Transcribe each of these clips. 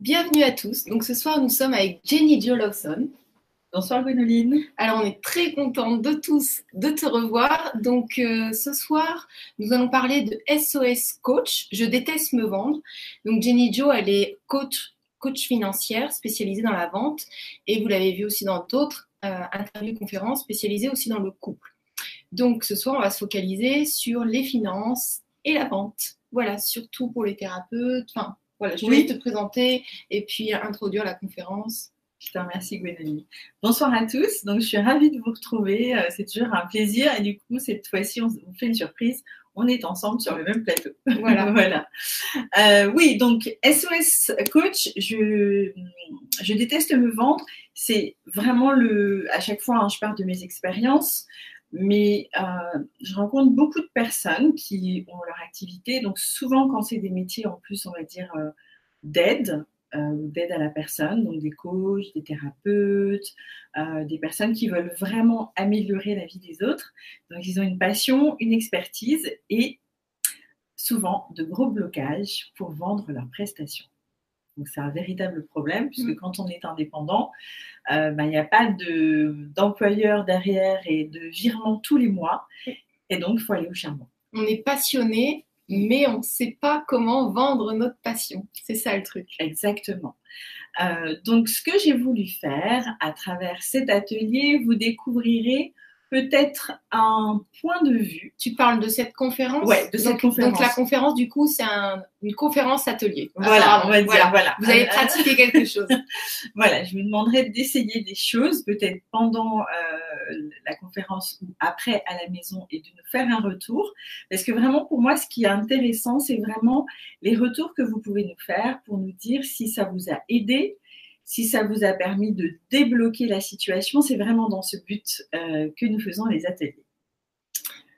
Bienvenue à tous. Donc ce soir, nous sommes avec Jenny Jo Lawson. Bonsoir Gwénoline. Alors on est très contente de tous de te revoir. Donc euh, ce soir, nous allons parler de SOS Coach. Je déteste me vendre. Donc Jenny Jo, elle est coach, coach financière spécialisée dans la vente et vous l'avez vu aussi dans d'autres euh, interviews conférences spécialisées aussi dans le couple. Donc ce soir, on va se focaliser sur les finances et la vente. Voilà, surtout pour les thérapeutes. Enfin, voilà, je vais te présenter et puis introduire la conférence. Je te remercie Gwendoline. Bonsoir à tous. Donc je suis ravie de vous retrouver. Euh, c'est toujours un plaisir et du coup cette fois-ci on vous fait une surprise. On est ensemble sur le même plateau. Voilà. voilà. Euh, oui, donc SOS Coach, je, je déteste me vendre. C'est vraiment le. À chaque fois, hein, je parle de mes expériences mais euh, je rencontre beaucoup de personnes qui ont leur activité. Donc souvent, quand c'est des métiers en plus, on va dire euh, d'aide, euh, d'aide à la personne, donc des coachs, des thérapeutes, des personnes qui veulent vraiment améliorer la vie des autres. Donc ils ont une passion, une expertise et souvent de gros blocages pour vendre leurs prestations. Donc c'est un véritable problème puisque mm. quand on est indépendant, euh, ben, il n'y a pas d'employeur derrière et de virement tous les mois. Et donc, il faut aller au charbon. On est passionné, mais on ne sait pas comment vendre notre passion. C'est ça le truc. Exactement. Euh, donc, ce que j'ai voulu faire à travers cet atelier, vous découvrirez peut-être un point de vue. Tu parles de cette conférence Oui, de cette conférence. Donc la conférence, du coup, c'est une conférence atelier. Voilà, on va dire, voilà. Vous avez pratiqué quelque chose. voilà, je vous demanderai d'essayer des choses, peut-être pendant euh, la conférence ou après à la maison, et de nous faire un retour. Parce que vraiment, pour moi, ce qui est intéressant, c'est vraiment les retours que vous pouvez nous faire pour nous dire si ça vous a aidé, si ça vous a permis de débloquer la situation, c'est vraiment dans ce but euh, que nous faisons les ateliers.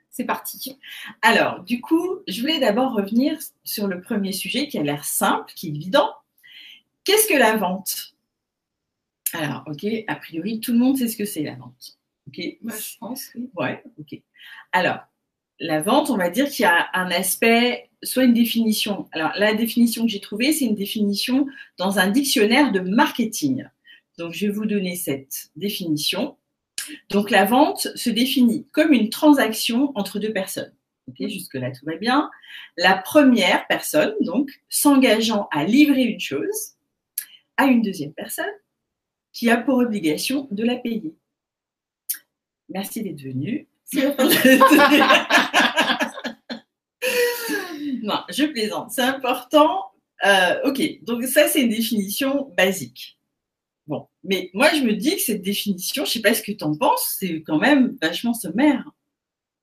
C'est parti. Alors, du coup, je voulais d'abord revenir sur le premier sujet qui a l'air simple, qui est évident. Qu'est-ce que la vente? Alors, ok, a priori, tout le monde sait ce que c'est la vente. Ok, Moi, je pense. Oui. Ouais, ok. Alors, la vente, on va dire qu'il y a un aspect soit une définition. Alors, la définition que j'ai trouvée, c'est une définition dans un dictionnaire de marketing. Donc, je vais vous donner cette définition. Donc, la vente se définit comme une transaction entre deux personnes. Ok, jusque-là, tout va bien. La première personne, donc, s'engageant à livrer une chose à une deuxième personne qui a pour obligation de la payer. Merci d'être venu. Non, je plaisante. C'est important. Euh, ok, donc ça, c'est une définition basique. Bon, mais moi, je me dis que cette définition, je ne sais pas ce que tu en penses, c'est quand même vachement sommaire.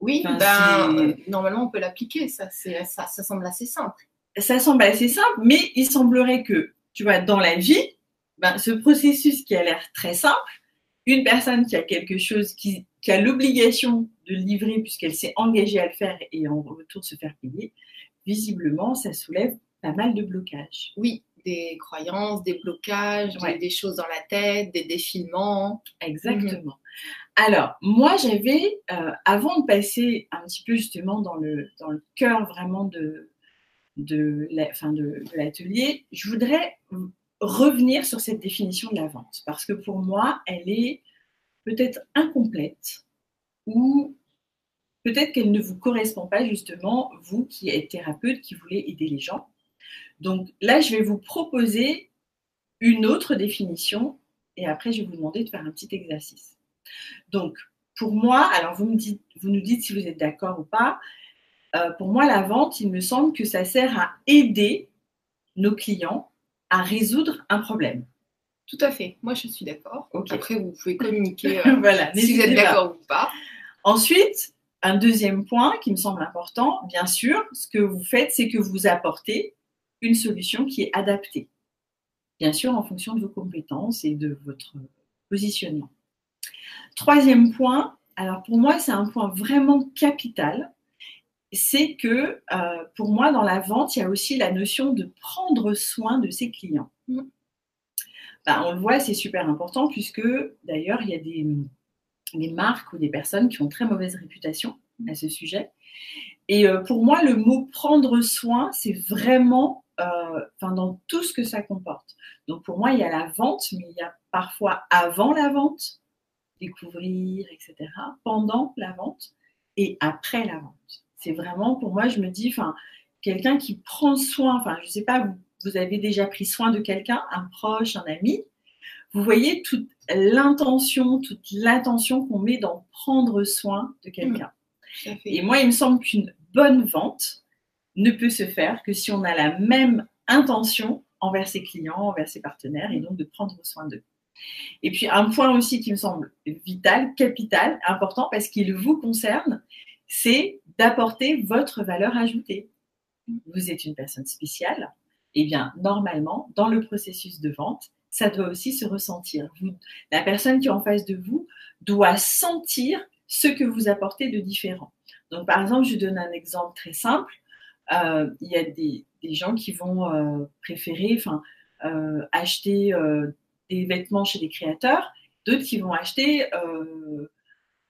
Oui, ben, normalement, on peut l'appliquer. Ça, ça, ça semble assez simple. Ça semble assez simple, mais il semblerait que, tu vois, dans la vie, ben, ce processus qui a l'air très simple, une personne qui a quelque chose, qui, qui a l'obligation de livrer puisqu'elle s'est engagée à le faire et en retour se faire payer, visiblement, ça soulève pas mal de blocages. Oui, des croyances, des blocages, des, choses dans la tête, des défilements. Exactement. Alors, moi, j'avais, euh, avant de passer un petit peu justement dans le, dans le cœur vraiment de, de, la, fin de, l'atelier, je voudrais revenir sur cette définition de la vente, parce que pour moi, elle est peut-être incomplète ou peut-être qu'elle ne vous correspond pas justement, vous qui êtes thérapeute, qui voulez aider les gens. Donc là, je vais vous proposer une autre définition et après, je vais vous demander de faire un petit exercice. Donc, pour moi, alors vous, me dites, vous nous dites si vous êtes d'accord ou pas, euh, pour moi, la vente, il me semble que ça sert à aider nos clients à résoudre un problème. Tout à fait. Moi, je suis d'accord. Après, vous pouvez communiquer euh, voilà, si vous êtes d'accord ou pas. Ensuite, un deuxième point qui me semble important, bien sûr, ce que vous faites, c'est que vous apportez une solution qui est adaptée, bien sûr en fonction de vos compétences et de votre positionnement. Troisième point, alors pour moi c'est un point vraiment capital, c'est que euh, pour moi dans la vente, il y a aussi la notion de prendre soin de ses clients. Ben, on le voit, c'est super important puisque d'ailleurs il y a des des marques ou des personnes qui ont très mauvaise réputation à ce sujet. Et euh, pour moi, le mot prendre soin, c'est vraiment euh, dans tout ce que ça comporte. Donc pour moi, il y a la vente, mais il y a parfois avant la vente, découvrir, etc., pendant la vente et après la vente. C'est vraiment, pour moi, je me dis, quelqu'un qui prend soin, enfin, je ne sais pas, vous, vous avez déjà pris soin de quelqu'un, un proche, un ami, vous voyez toute l'intention, toute l'attention qu'on met dans prendre soin de quelqu'un. Mmh. Et moi, il me semble qu'une bonne vente ne peut se faire que si on a la même intention envers ses clients, envers ses partenaires, et donc de prendre soin d'eux. Et puis un point aussi qui me semble vital, capital, important, parce qu'il vous concerne, c'est d'apporter votre valeur ajoutée. Vous êtes une personne spéciale, eh bien normalement, dans le processus de vente, ça doit aussi se ressentir. la personne qui est en face de vous doit sentir ce que vous apportez de différent. Donc, par exemple, je donne un exemple très simple. Euh, il y a des, gens qui vont euh, préférer enfin, euh, acheter des vêtements chez des créateurs, d'autres qui vont acheter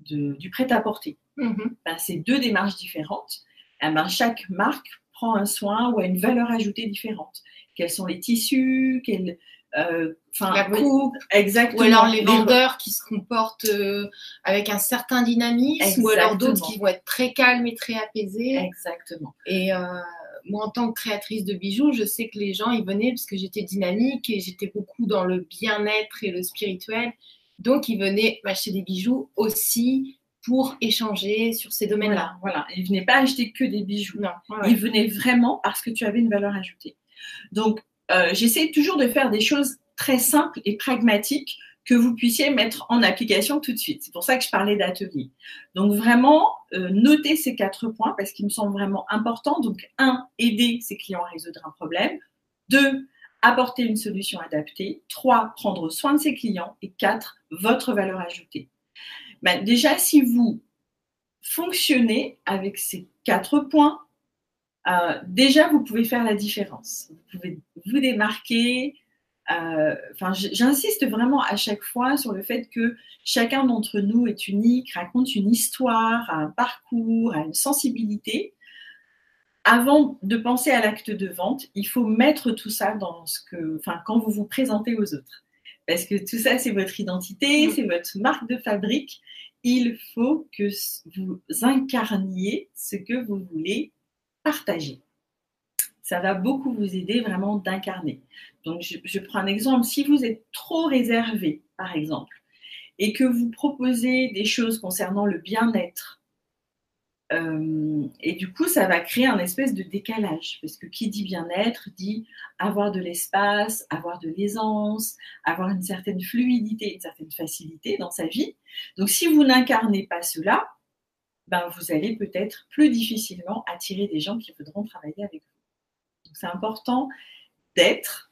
du prêt-à-porter. Mm-hmm. Ben, c'est deux démarches différentes. Eh ben, chaque marque prend un soin ou a une valeur ajoutée différente. Quels sont les tissus, quels, euh, la coupe, exactement. Ou alors les vendeurs qui se comportent euh, avec un certain dynamisme, ou alors d'autres qui vont être très calmes et très apaisés. Exactement. Et euh, moi, en tant que créatrice de bijoux, je sais que les gens, ils venaient parce que j'étais dynamique et j'étais beaucoup dans le bien-être et le spirituel. Donc, ils venaient m'acheter des bijoux aussi pour échanger sur ces domaines-là. Voilà, Ils ne venaient pas acheter que des bijoux. Non. Ils venaient vraiment parce que tu avais une valeur ajoutée. Donc, euh, j'essaie toujours de faire des choses très simples et pragmatiques que vous puissiez mettre en application tout de suite. C'est pour ça que je parlais d'atelier. Donc vraiment, euh, notez ces quatre points parce qu'ils me semblent vraiment importants. Donc un, aider ses clients à résoudre un problème. Deux, apporter une solution adaptée. Trois, prendre soin de ses clients. Et quatre, votre valeur ajoutée. Ben, déjà, si vous fonctionnez avec ces quatre points, euh, déjà, vous pouvez faire la différence. Vous pouvez vous démarquer. Euh, j'insiste vraiment à chaque fois sur le fait que chacun d'entre nous est unique, raconte une histoire, un parcours, a une sensibilité. Avant de penser à l'acte de vente, il faut mettre tout ça dans ce que, quand vous vous présentez aux autres. Parce que tout ça, c'est votre identité, c'est votre marque de fabrique. Il faut que vous incarniez ce que vous voulez partager. Ça va beaucoup vous aider vraiment d'incarner. Donc, je, prends un exemple. Si vous êtes trop réservé, par exemple, et que vous proposez des choses concernant le bien-être, euh, et du coup, ça va créer un espèce de décalage, parce que qui dit bien-être dit avoir de l'espace, avoir de l'aisance, avoir une certaine fluidité, une certaine facilité dans sa vie. Donc, si vous n'incarnez pas cela, ben, vous allez peut-être plus difficilement attirer des gens qui voudront travailler avec vous. Donc c'est important d'être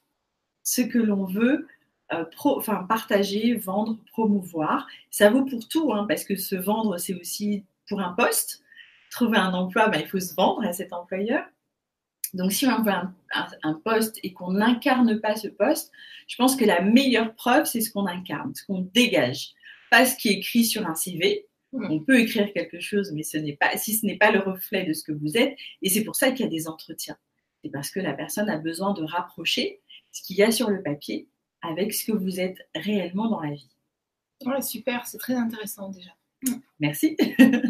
ce que l'on veut euh, enfin, partager, vendre, promouvoir. Ça vaut pour tout, hein, parce que se vendre, c'est aussi pour un poste. Trouver un emploi, ben, il faut se vendre à cet employeur. Donc si on veut un, un poste et qu'on n'incarne pas ce poste, je pense que la meilleure preuve, c'est ce qu'on incarne, ce qu'on dégage. Pas ce qui est écrit sur un CV, on peut écrire quelque chose, mais ce n'est pas, si ce n'est pas le reflet de ce que vous êtes, et c'est pour ça qu'il y a des entretiens. C'est parce que la personne a besoin de rapprocher ce qu'il y a sur le papier avec ce que vous êtes réellement dans la vie. super, c'est très intéressant déjà. Merci.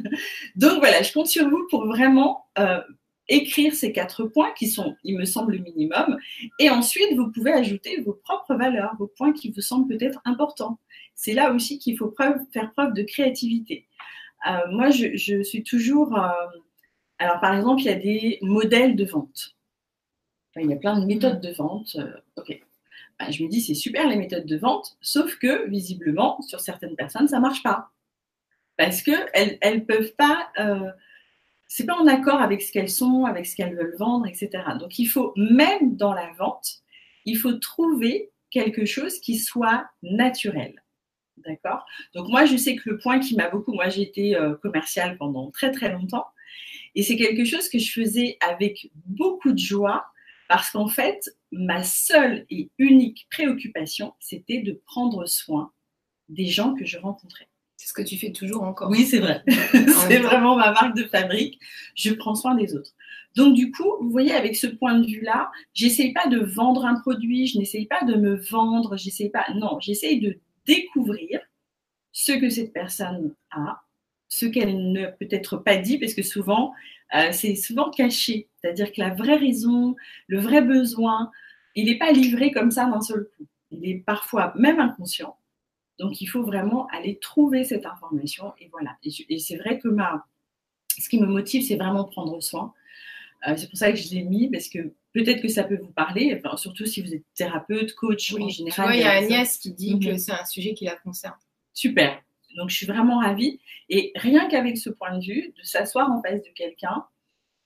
Donc voilà, je compte sur vous pour vraiment euh, écrire ces quatre points qui sont, il me semble, le minimum. Et ensuite, vous pouvez ajouter vos propres valeurs, vos points qui vous semblent peut-être importants. C'est là aussi qu'il faut faire preuve de créativité. Euh, moi, je, suis toujours... Euh, alors, par exemple, il y a des modèles de vente. il y a plein de méthodes de vente. Ok. Ben, je me dis, c'est super les méthodes de vente, sauf que, visiblement, sur certaines personnes, ça ne marche pas. Parce qu'elles ne peuvent pas c'est pas en accord avec ce qu'elles sont, avec ce qu'elles veulent vendre, etc. Donc il faut, même dans la vente, il faut trouver quelque chose qui soit naturel. D'accord? Donc moi, je sais que le point qui m'a beaucoup, moi j'ai été euh, commerciale pendant très très longtemps, et c'est quelque chose que je faisais avec beaucoup de joie, parce qu'en fait, ma seule et unique préoccupation, c'était de prendre soin des gens que je rencontrais. C'est ce que tu fais toujours encore. Oui, c'est vrai. c'est vraiment ma marque de fabrique. Je prends soin des autres. Donc, du coup, vous voyez, avec ce point de vue-là, j'essaye pas de vendre un produit, je n'essaye pas de me vendre, j'essaye pas. Non, j'essaye de découvrir ce que cette personne a, ce qu'elle ne peut-être pas dit, parce que souvent, euh, c'est souvent caché. C'est-à-dire que la vraie raison, le vrai besoin, il n'est pas livré comme ça d'un seul coup. Il est parfois même inconscient. Donc, il faut vraiment aller trouver cette information. Et voilà. Et, c'est vrai que ma, ce qui me motive, c'est vraiment prendre soin. Euh, c'est pour ça que je l'ai mis, parce que peut-être que ça peut vous parler, surtout si vous êtes thérapeute, coach en général. il y a Agnès qui dit que mhm. c'est un sujet qui la concerne. Super. Donc, je suis vraiment ravie. Et rien qu'avec ce point de vue, de s'asseoir en face de quelqu'un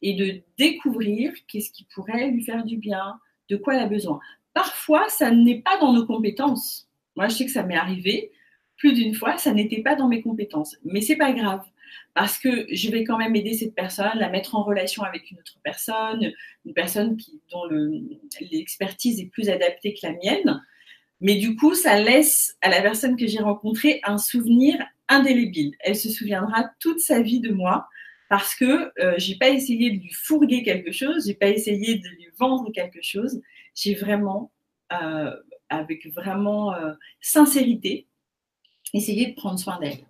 et de découvrir qu'est-ce qui pourrait lui faire du bien, de quoi elle a besoin. Parfois, ça n'est pas dans nos compétences. Moi, je sais que ça m'est arrivé plus d'une fois, ça n'était pas dans mes compétences. Mais c'est pas grave parce que je vais quand même aider cette personne, la mettre en relation avec une autre personne, une personne dont l'expertise est plus adaptée que la mienne. Mais du coup, ça laisse à la personne que j'ai rencontrée un souvenir indélébile. Elle se souviendra toute sa vie de moi parce que euh, j'ai pas essayé de lui fourguer quelque chose, j'ai pas essayé de lui vendre quelque chose. J'ai vraiment, euh, avec vraiment euh, sincérité, essayé de prendre soin d'elle.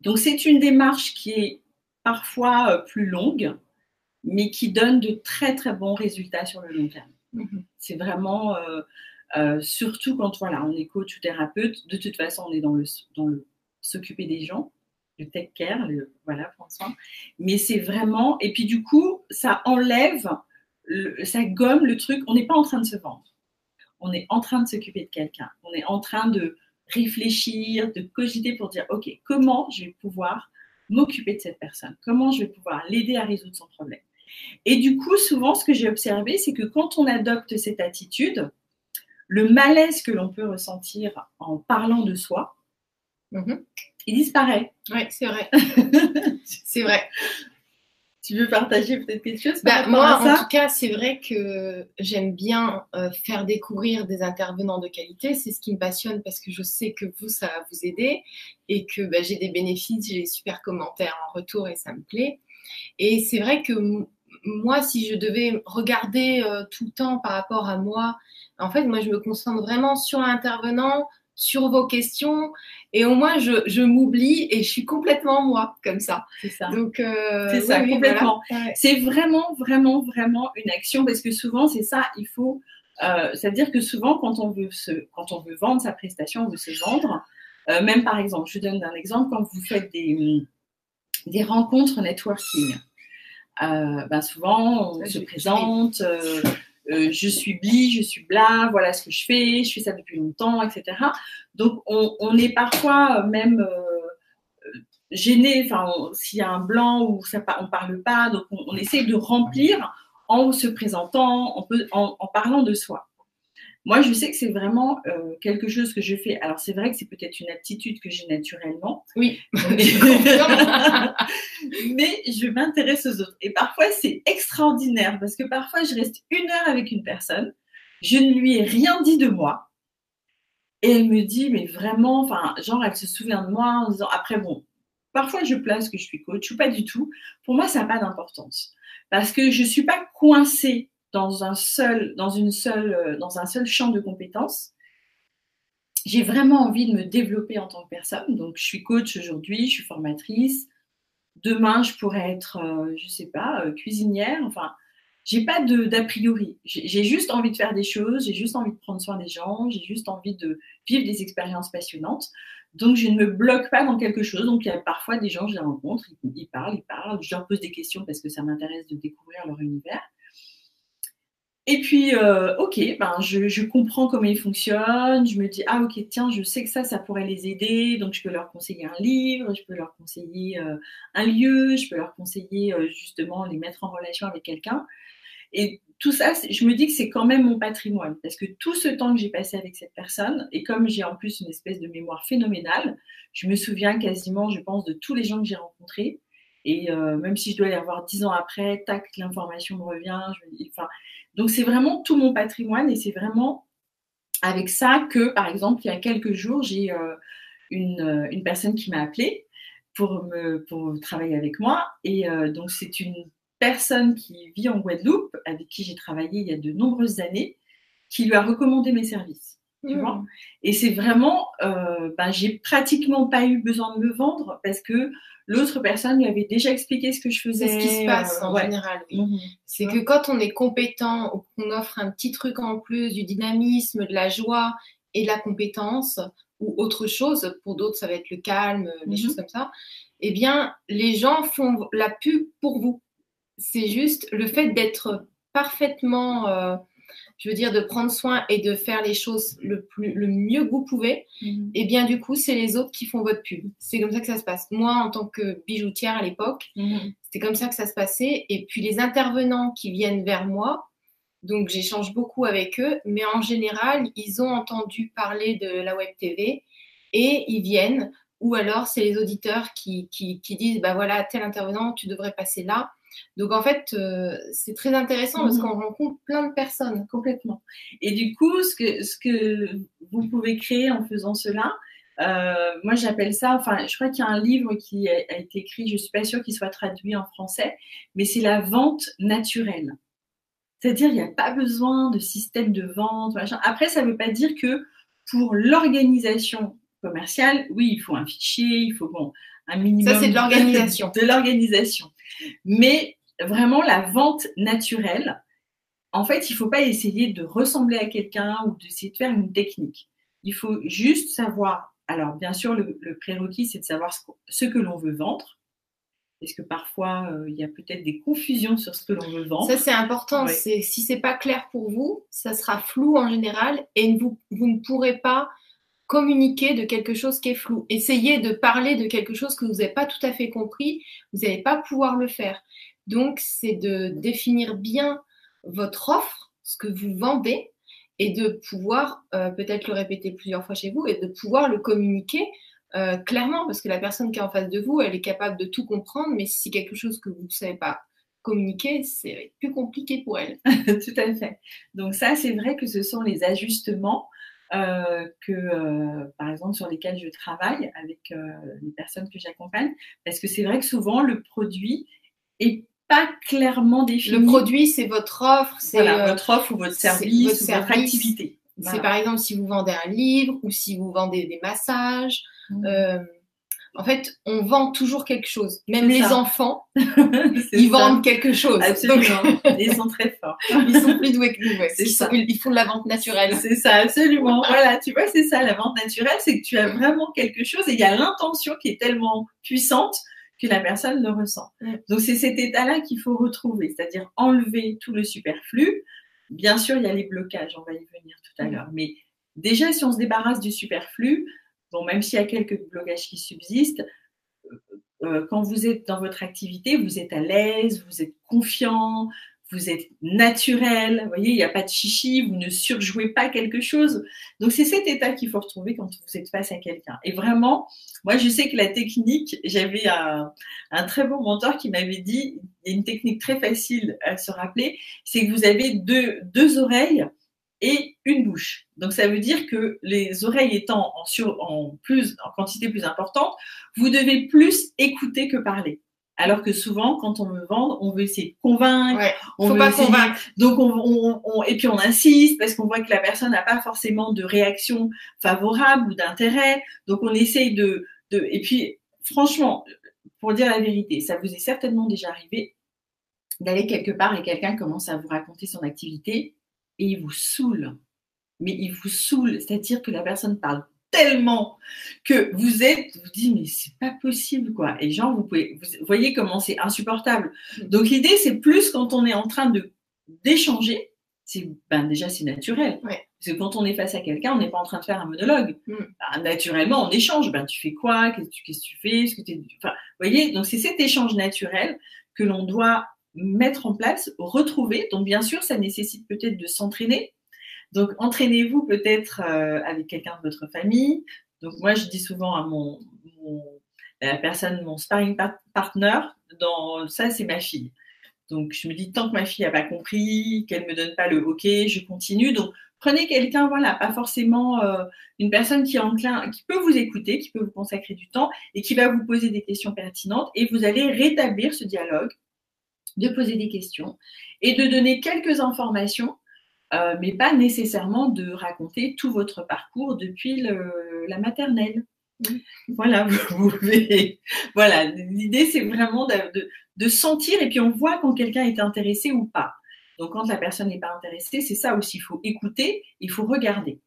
Donc c'est une démarche qui est parfois euh, plus longue, mais qui donne de très très bons résultats sur le long terme. Mhm. C'est vraiment, euh, euh, surtout quand voilà, on est coach ou thérapeute, de toute façon on est dans le, dans le s'occuper des gens, le tech care, le, voilà, prendre soin. Mais c'est vraiment, et puis du coup, ça enlève, ça gomme le truc, on n'est pas en train de se vendre. On est en train de s'occuper de quelqu'un. On est en train de, réfléchir, de cogiter pour dire, OK, comment je vais pouvoir m'occuper de cette personne? Comment je vais pouvoir l'aider à résoudre son problème? Et du coup, souvent, ce que j'ai observé, c'est que quand on adopte cette attitude, le malaise que l'on peut ressentir en parlant de soi, mm-hmm. il disparaît. Oui, c'est vrai. c'est vrai. Tu veux partager peut-être quelque chose bah, Moi, en tout cas, c'est vrai que j'aime bien euh, faire découvrir des intervenants de qualité. C'est ce qui me passionne parce que je sais que vous, ça va vous aider et que bah, j'ai des bénéfices, j'ai des super commentaires en retour et ça me plaît. Et c'est vrai que moi, si je devais regarder euh, tout le temps par rapport à moi, en fait, moi, je me concentre vraiment sur l'intervenant, sur vos questions et au moins je, m'oublie et je suis complètement moi comme ça. C'est ça. Donc euh, c'est ça complètement. C'est vraiment vraiment vraiment une action parce que souvent c'est ça. Il faut, euh, c'est-à-dire que souvent quand on veut se, quand on veut vendre sa prestation, on veut se vendre. Euh, même par exemple, je donne un exemple quand vous faites des des rencontres networking. ben souvent on se présente. Euh, je suis bli, je suis bla, voilà ce que je fais, je fais ça depuis longtemps, etc. Donc on, est parfois même euh, gêné, enfin s'il y a un blanc ou ça, on parle pas, donc on, essaie de remplir en se présentant, en, en parlant de soi. Moi, je sais que c'est vraiment euh, quelque chose que je fais. Alors, c'est vrai que c'est peut-être une aptitude que j'ai naturellement. Oui. Mais, je m'intéresse aux autres. Et parfois, c'est extraordinaire parce que parfois, je reste une heure avec une personne, je ne lui ai rien dit de moi. Et elle me dit, mais vraiment, enfin, genre, elle se souvient de moi en disant, après, bon, parfois, je place que je suis coach ou pas du tout. Pour moi, ça n'a pas d'importance. Parce que je ne suis pas coincée dans un seul, dans une seule, euh, dans un seul champ de compétences. J'ai vraiment envie de me développer en tant que personne. Donc, je suis coach aujourd'hui, je suis formatrice. Demain, je pourrais être, euh, je sais pas, euh, cuisinière. Enfin, j'ai pas d'a priori. J'ai juste envie de faire des choses. J'ai juste envie de prendre soin des gens. J'ai juste envie de vivre des expériences passionnantes. Donc, je ne me bloque pas dans quelque chose. Donc, il y a parfois des gens, je les rencontre, ils, ils parlent, ils parlent. Je leur pose des questions parce que ça m'intéresse de découvrir leur univers. Et puis, euh, ok, ben, je, comprends comment ils fonctionnent. Je me dis, ah ok, tiens, je sais que ça, ça pourrait les aider. Donc, je peux leur conseiller un livre, je peux leur conseiller euh, un lieu, je peux leur conseiller euh, justement les mettre en relation avec quelqu'un. Et tout ça, je me dis que c'est quand même mon patrimoine. Parce que tout ce temps que j'ai passé avec cette personne, et comme j'ai en plus une espèce de mémoire phénoménale, je me souviens quasiment, je pense, de tous les gens que j'ai rencontrés. Et même si je dois les revoir dix ans après, tac, l'information me revient. Enfin, donc c'est vraiment tout mon patrimoine et c'est vraiment avec ça que, par exemple, il y a quelques jours, j'ai, euh, une, une personne qui m'a appelée pour, travailler avec moi. Et donc, c'est une personne qui vit en Guadeloupe, avec qui j'ai travaillé il y a de nombreuses années, qui lui a recommandé mes services. Tu vois mmh. et c'est vraiment, euh, ben, j'ai pratiquement pas eu besoin de me vendre parce que l'autre personne lui avait déjà expliqué ce que je faisais. C'est ce qui se passe en général. Mmh. C'est que quand on est compétent ou qu'on offre un petit truc en plus, du dynamisme, de la joie et de la compétence ou autre chose, pour d'autres ça va être le calme, des mmh. choses comme ça, eh bien les gens font la pub pour vous c'est juste le fait d'être parfaitement, euh, je veux dire, de prendre soin et de faire les choses le, plus, le mieux que vous pouvez, mhm. et eh bien du coup, c'est les autres qui font votre pub. C'est comme ça que ça se passe. Moi, en tant que bijoutière à l'époque, mhm. c'était comme ça que ça se passait. Et puis les intervenants qui viennent vers moi, donc j'échange beaucoup avec eux, mais en général, ils ont entendu parler de la web TV et ils viennent. Ou alors, c'est les auditeurs qui, qui, qui disent, bah voilà, tel intervenant, tu devrais passer là. Donc en fait, euh, c'est très intéressant parce mhm. qu'on rencontre plein de personnes complètement. Et du coup, ce que, ce que vous pouvez créer en faisant cela, euh, moi j'appelle ça, enfin je crois qu'il y a un livre qui a, été écrit, je ne suis pas sûre qu'il soit traduit en français, mais c'est la vente naturelle. C'est-à-dire, il n'y a pas besoin de système de vente. Machin. Après, ça ne veut pas dire que pour l'organisation commerciale, oui, il faut un fichier, il faut bon, un minimum. Ça, c'est de l'organisation. de l'organisation. Mais vraiment, la vente naturelle, en fait, il ne faut pas essayer de ressembler à quelqu'un ou d'essayer de faire une technique. Il faut juste savoir. Alors, bien sûr, le, prérequis, c'est de savoir ce, que l'on veut vendre. Parce que parfois, euh, il y a peut-être des confusions sur ce que l'on veut vendre. Ça, c'est important. Si ce n'est pas clair pour vous, ça sera flou en général et vous, vous ne pourrez pas communiquer de quelque chose qui est flou. Essayez de parler de quelque chose que vous n'avez pas tout à fait compris, vous n'allez pas pouvoir le faire. Donc, c'est de définir bien votre offre, ce que vous vendez, et de pouvoir euh, peut-être le répéter plusieurs fois chez vous et de pouvoir le communiquer euh, clairement, parce que la personne qui est en face de vous, elle est capable de tout comprendre, mais si c'est quelque chose que vous ne savez pas communiquer, c'est plus compliqué pour elle. tout à fait. Donc ça, c'est vrai que ce sont les ajustements que, euh, par exemple, sur lesquels je travaille avec euh, les personnes que j'accompagne, parce que c'est vrai que souvent le produit est pas clairement défini. Le produit, c'est votre offre, c'est votre offre ou votre service, votre, votre activité. C'est par exemple si vous vendez un livre ou si vous vendez des massages. Mmh. En fait, on vend toujours quelque chose. Même les enfants, ils vendent quelque chose. Absolument. ils sont très forts. Ils sont plus doués que nous. Ils, ils, font de la vente naturelle. C'est ça, absolument. voilà, tu vois, c'est ça. La vente naturelle, c'est que tu as vraiment quelque chose et il y a l'intention qui est tellement puissante que la personne le ressent. Donc, c'est cet état-là qu'il faut retrouver, c'est-à-dire enlever tout le superflu. Bien sûr, il y a les blocages, on va y venir tout à l'heure. Mais déjà, si on se débarrasse du superflu, Bon, même s'il y a quelques blocages qui subsistent, euh, euh, quand vous êtes dans votre activité, vous êtes à l'aise, vous êtes confiant, vous êtes naturel, vous voyez, il n'y a pas de chichi, vous ne surjouez pas quelque chose. Donc c'est cet état qu'il faut retrouver quand vous êtes face à quelqu'un. Et vraiment, moi je sais que la technique, j'avais un, très bon mentor qui m'avait dit, il y a une technique très facile à se rappeler, c'est que vous avez deux, deux oreilles et une bouche. Donc ça veut dire que les oreilles étant en, sur, en, plus, en quantité plus importante, vous devez plus écouter que parler. Alors que souvent, quand on me vend, on veut essayer de convaincre, on veut pas convaincre. Donc on, on, et puis on insiste parce qu'on voit que la personne n'a pas forcément de réaction favorable ou d'intérêt. Donc on essaye de, de. Et puis franchement, pour dire la vérité, ça vous est certainement déjà arrivé d'aller quelque part et quelqu'un commence à vous raconter son activité et il vous saoule. Mais il vous saoule, c'est-à-dire que la personne parle tellement que vous êtes, vous dites mais c'est pas possible quoi. Et genre vous pouvez, vous voyez comment c'est insupportable. Mm. Donc l'idée c'est plus quand on est en train de d'échanger, c'est ben déjà c'est naturel. Parce que quand on est face à quelqu'un, on n'est pas en train de faire un monologue. Mm. Ben, naturellement, on échange. Ben tu fais quoi? Qu'est-ce que tu fais? Ce que tu enfin, vous voyez, donc c'est cet échange naturel que l'on doit mettre en place, retrouver. Donc, bien sûr, ça nécessite peut-être de s'entraîner. Donc, entraînez-vous peut-être euh, avec quelqu'un de votre famille. Donc, moi, je dis souvent à mon, la personne, mon sparring partner, dans ça, c'est ma fille. Donc, je me dis, tant que ma fille n'a pas compris, qu'elle ne me donne pas le OK, je continue. Donc, Prenez quelqu'un, voilà, pas forcément euh, une personne qui est enclin, qui peut vous écouter, qui peut vous consacrer du temps et qui va vous poser des questions pertinentes et vous allez rétablir ce dialogue, de poser des questions et de donner quelques informations, euh, mais pas nécessairement de raconter tout votre parcours depuis la maternelle. Voilà, vous pouvez. Voilà, l'idée c'est vraiment de, de, sentir et puis on voit quand quelqu'un est intéressé ou pas. Donc quand la personne n'est pas intéressée, c'est ça aussi. Il faut écouter, il faut regarder.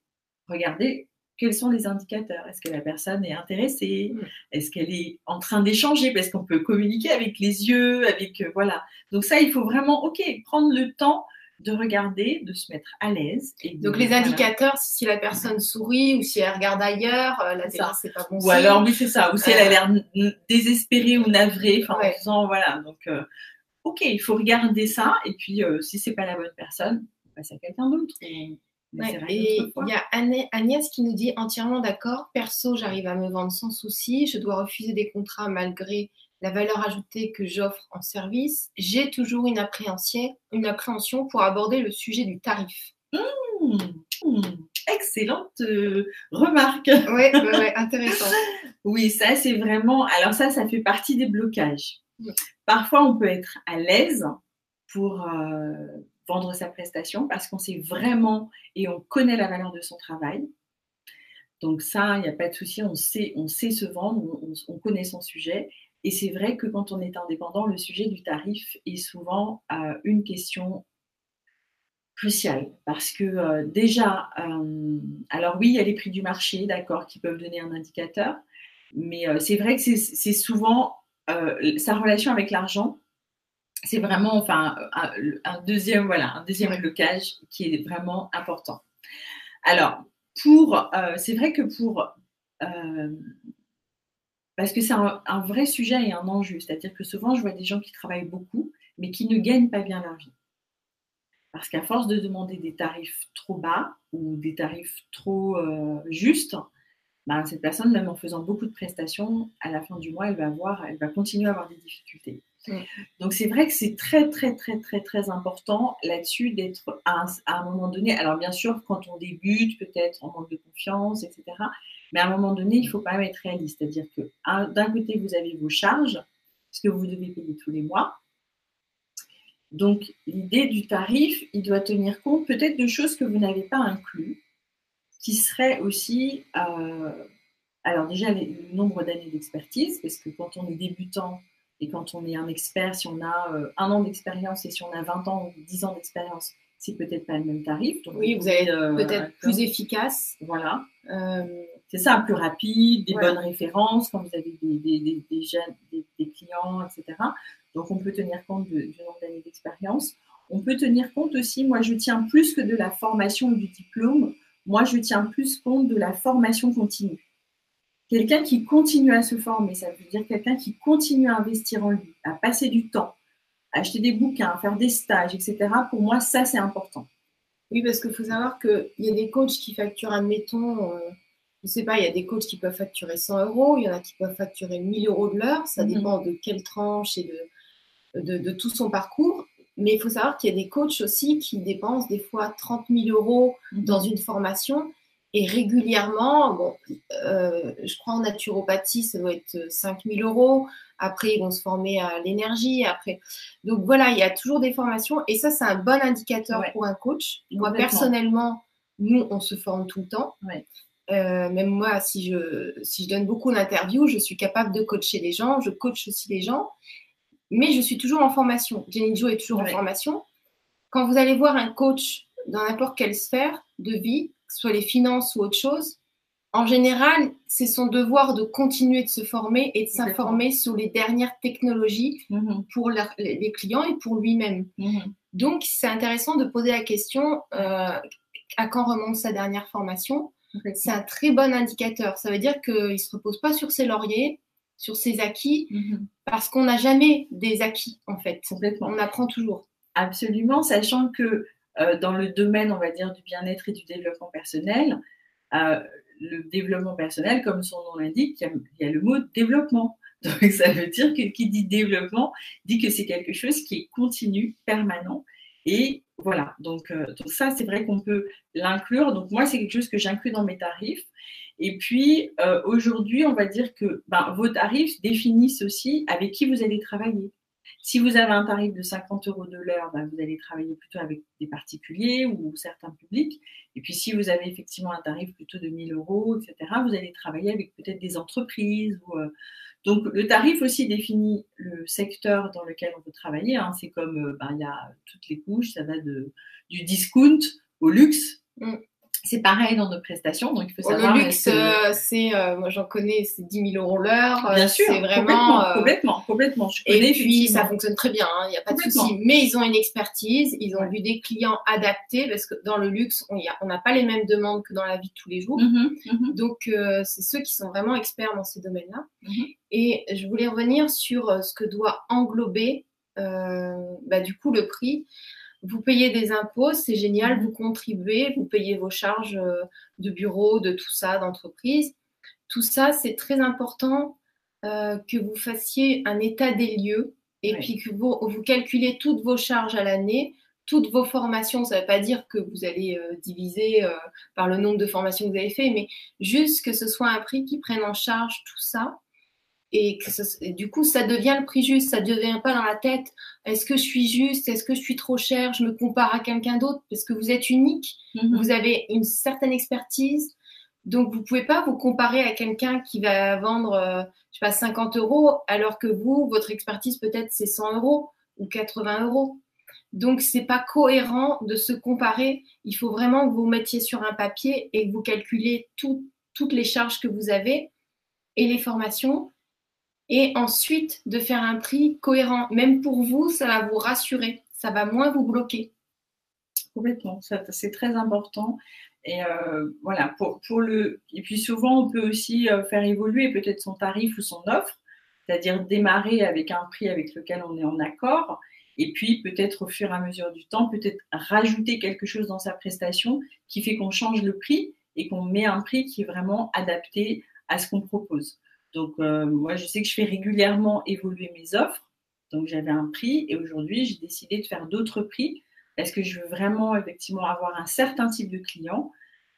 Regarder quels sont les indicateurs? Est-ce que la personne est intéressée? Est-ce qu'elle est en train d'échanger? Parce qu'on peut communiquer avec les yeux, avec euh, voilà. Donc ça, il faut vraiment, ok, prendre le temps de regarder, de se mettre à l'aise. Donc les indicateurs, si la personne sourit ou si elle regarde ailleurs, euh, là c'est pas bon. Ou alors, oui, c'est ça. Ou si elle a euh. l'air désespérée ou navrée, enfin, en disant, voilà. Donc, ok, il faut regarder ça. Et puis, euh, si c'est pas la bonne personne, passer à quelqu'un d'autre. Et il y a Agnès qui nous dit entièrement d'accord. Perso, j'arrive à me vendre sans souci. Je dois refuser des contrats malgré la valeur ajoutée que j'offre en service. J'ai toujours une appréhension, une appréhension pour aborder le sujet du tarif. Mmh, mmh, excellente euh, remarque. Oui, ouais, intéressant. oui, ça c'est vraiment. Alors ça, ça fait partie des blocages. Parfois, on peut être à l'aise pour euh, vendre sa prestation parce qu'on sait vraiment et on connaît la valeur de son travail. Donc ça, il n'y a pas de souci, on sait, on sait se vendre, on, connaît son sujet. Et c'est vrai que quand on est indépendant, le sujet du tarif est souvent euh, une question cruciale parce que euh, déjà, alors oui, il y a les prix du marché, d'accord, qui peuvent donner un indicateur, mais c'est vrai que c'est souvent euh, sa relation avec l'argent, c'est vraiment enfin, un, deuxième, voilà, un deuxième blocage qui est vraiment important. Alors, pour, euh, c'est vrai que pour, euh, parce que c'est un, vrai sujet et un enjeu, c'est-à-dire que souvent je vois des gens qui travaillent beaucoup, mais qui ne gagnent pas bien leur vie. Parce qu'à force de demander des tarifs trop bas ou des tarifs trop justes, bah, cette personne, même en faisant beaucoup de prestations, à la fin du mois, elle va, avoir, elle va continuer à avoir des difficultés. Donc c'est vrai que c'est très très très très très important là-dessus d'être à, un moment donné. Alors bien sûr, quand on débute, peut-être en manque de confiance, etc. Mais à un moment donné, il faut quand même être réaliste, c'est-à-dire que d'un côté vous avez vos charges, ce que vous devez payer tous les mois. Donc l'idée du tarif, il doit tenir compte peut-être de choses que vous n'avez pas inclus qui serait aussi, euh, alors déjà le nombre d'années d'expertise, parce que quand on est débutant et quand on est un expert, si on a euh, un an d'expérience et si on a 20 ans ou 10 ans d'expérience, c'est peut-être pas le même tarif. oui, vous allez euh, peut-être plus efficace. Voilà. c'est ça, plus rapide, des bonnes références quand vous avez des, des, des, jeunes, des, clients, etc. Donc on peut tenir compte de, du nombre d'années d'expérience. On peut tenir compte aussi, moi je tiens plus que de la formation ou du diplôme, moi, je tiens plus compte de la formation continue. Quelqu'un qui continue à se former, ça veut dire quelqu'un qui continue à investir en lui, à passer du temps, à acheter des bouquins, à faire des stages, etc. Pour moi, ça, c'est important. Oui, parce qu'il faut savoir qu'il y a des coachs qui facturent, admettons, euh, je ne sais pas, il y a des coachs qui peuvent facturer 100 euros, il y en a qui peuvent facturer 1000 euros de l'heure, ça mhm. dépend de quelle tranche et de, de, tout son parcours. Mais il faut savoir qu'il y a des coachs aussi qui dépensent des fois 30 000 euros mhm. dans une formation et régulièrement, bon, euh, je crois en naturopathie, ça doit être 5 000 euros. Après, ils vont se former à l'énergie. Après, donc voilà, il y a toujours des formations et ça, c'est un bon indicateur pour un coach. Moi, personnellement, nous, on se forme tout le temps. Euh, même moi, si je, si je donne beaucoup d'interviews, je suis capable de coacher les gens. Je coach aussi les gens mais je suis toujours en formation. Jenny Jo est toujours en formation. Quand vous allez voir un coach dans n'importe quelle sphère de vie, que ce soit les finances ou autre chose, en général, c'est son devoir de continuer de se former et de s'informer sur les dernières technologies mm-hmm. pour les clients et pour lui-même. Mm-hmm. Donc, c'est intéressant de poser la question euh, à quand remonte sa dernière formation. C'est un très bon indicateur. Ça veut dire qu'il ne se repose pas sur ses lauriers, sur ses acquis, mhm. parce qu'on n'a jamais des acquis, en fait. On apprend toujours. Absolument, sachant que euh, dans le domaine, on va dire, du bien-être et du développement personnel, euh, le développement personnel, comme son nom l'indique, il, y, a le mot développement. Donc ça veut dire que qui dit développement dit que c'est quelque chose qui est continu, permanent et voilà, donc, euh, donc ça, c'est vrai qu'on peut l'inclure. Donc moi, c'est quelque chose que j'inclus dans mes tarifs. Et puis, euh, aujourd'hui, on va dire que ben, vos tarifs définissent aussi avec qui vous allez travailler. Si vous avez un tarif de 50 euros de l'heure, ben, vous allez travailler plutôt avec des particuliers ou certains publics. Et puis, si vous avez effectivement un tarif plutôt de 1000 euros, etc., vous allez travailler avec peut-être des entreprises. Ou, euh, Donc, le tarif aussi définit le secteur dans lequel on veut travailler. Hein. C'est comme, euh, ben, il y a toutes les couches, ça va du discount au luxe. Mm. C'est pareil dans nos prestations, donc il faut savoir. Le luxe, euh, c'est, euh, moi j'en connais, c'est 10 000 euros l'heure. Bien sûr, c'est vraiment euh, complètement, complètement, Je connais, et puis ça fonctionne très bien, il hein, n'y a pas de souci. Mais ils ont une expertise, ils ont vu des clients adaptés parce que dans le luxe, on n'a pas les mêmes demandes que dans la vie de tous les jours. Mhm, mhm. Donc c'est ceux qui sont vraiment experts dans ces domaines-là. Mhm. Et je voulais revenir sur ce que doit englober bah, du coup le prix vous payez des impôts, c'est génial, vous contribuez, vous payez vos charges euh, de bureau, de tout ça, d'entreprise. Tout ça, c'est très important euh, que vous fassiez un état des lieux et puis que vous, vous calculez toutes vos charges à l'année, toutes vos formations. Ça ne veut pas dire que vous allez euh, diviser par le nombre de formations que vous avez fait, mais juste que ce soit un prix qui prenne en charge tout ça et que du coup, ça devient le prix juste. Ça ne devient pas dans la tête. Est-ce que je suis juste? Est-ce que je suis trop cher? Je me compare à quelqu'un d'autre parce que vous êtes unique. Mhm. Vous avez une certaine expertise. Donc, vous ne pouvez pas vous comparer à quelqu'un qui va vendre, euh, je sais pas, 50 euros, alors que vous, votre expertise peut-être c'est 100 euros ou 80 euros. Donc, c'est pas cohérent de se comparer. Il faut vraiment que vous mettiez sur un papier et que vous calculez toutes les charges que vous avez et les formations et ensuite de faire un prix cohérent. Même pour vous, ça va vous rassurer, ça va moins vous bloquer. Complètement, c'est très important. Et euh, voilà, pour, le. Et puis souvent, on peut aussi euh, faire évoluer peut-être son tarif ou son offre, c'est-à-dire démarrer avec un prix avec lequel on est en accord, et puis peut-être au fur et à mesure du temps, peut-être rajouter quelque chose dans sa prestation qui fait qu'on change le prix et qu'on met un prix qui est vraiment adapté à ce qu'on propose. Donc, euh, moi, je sais que je fais régulièrement évoluer mes offres. Donc, j'avais un prix et aujourd'hui, j'ai décidé de faire d'autres prix parce que je veux vraiment, effectivement, avoir un certain type de client.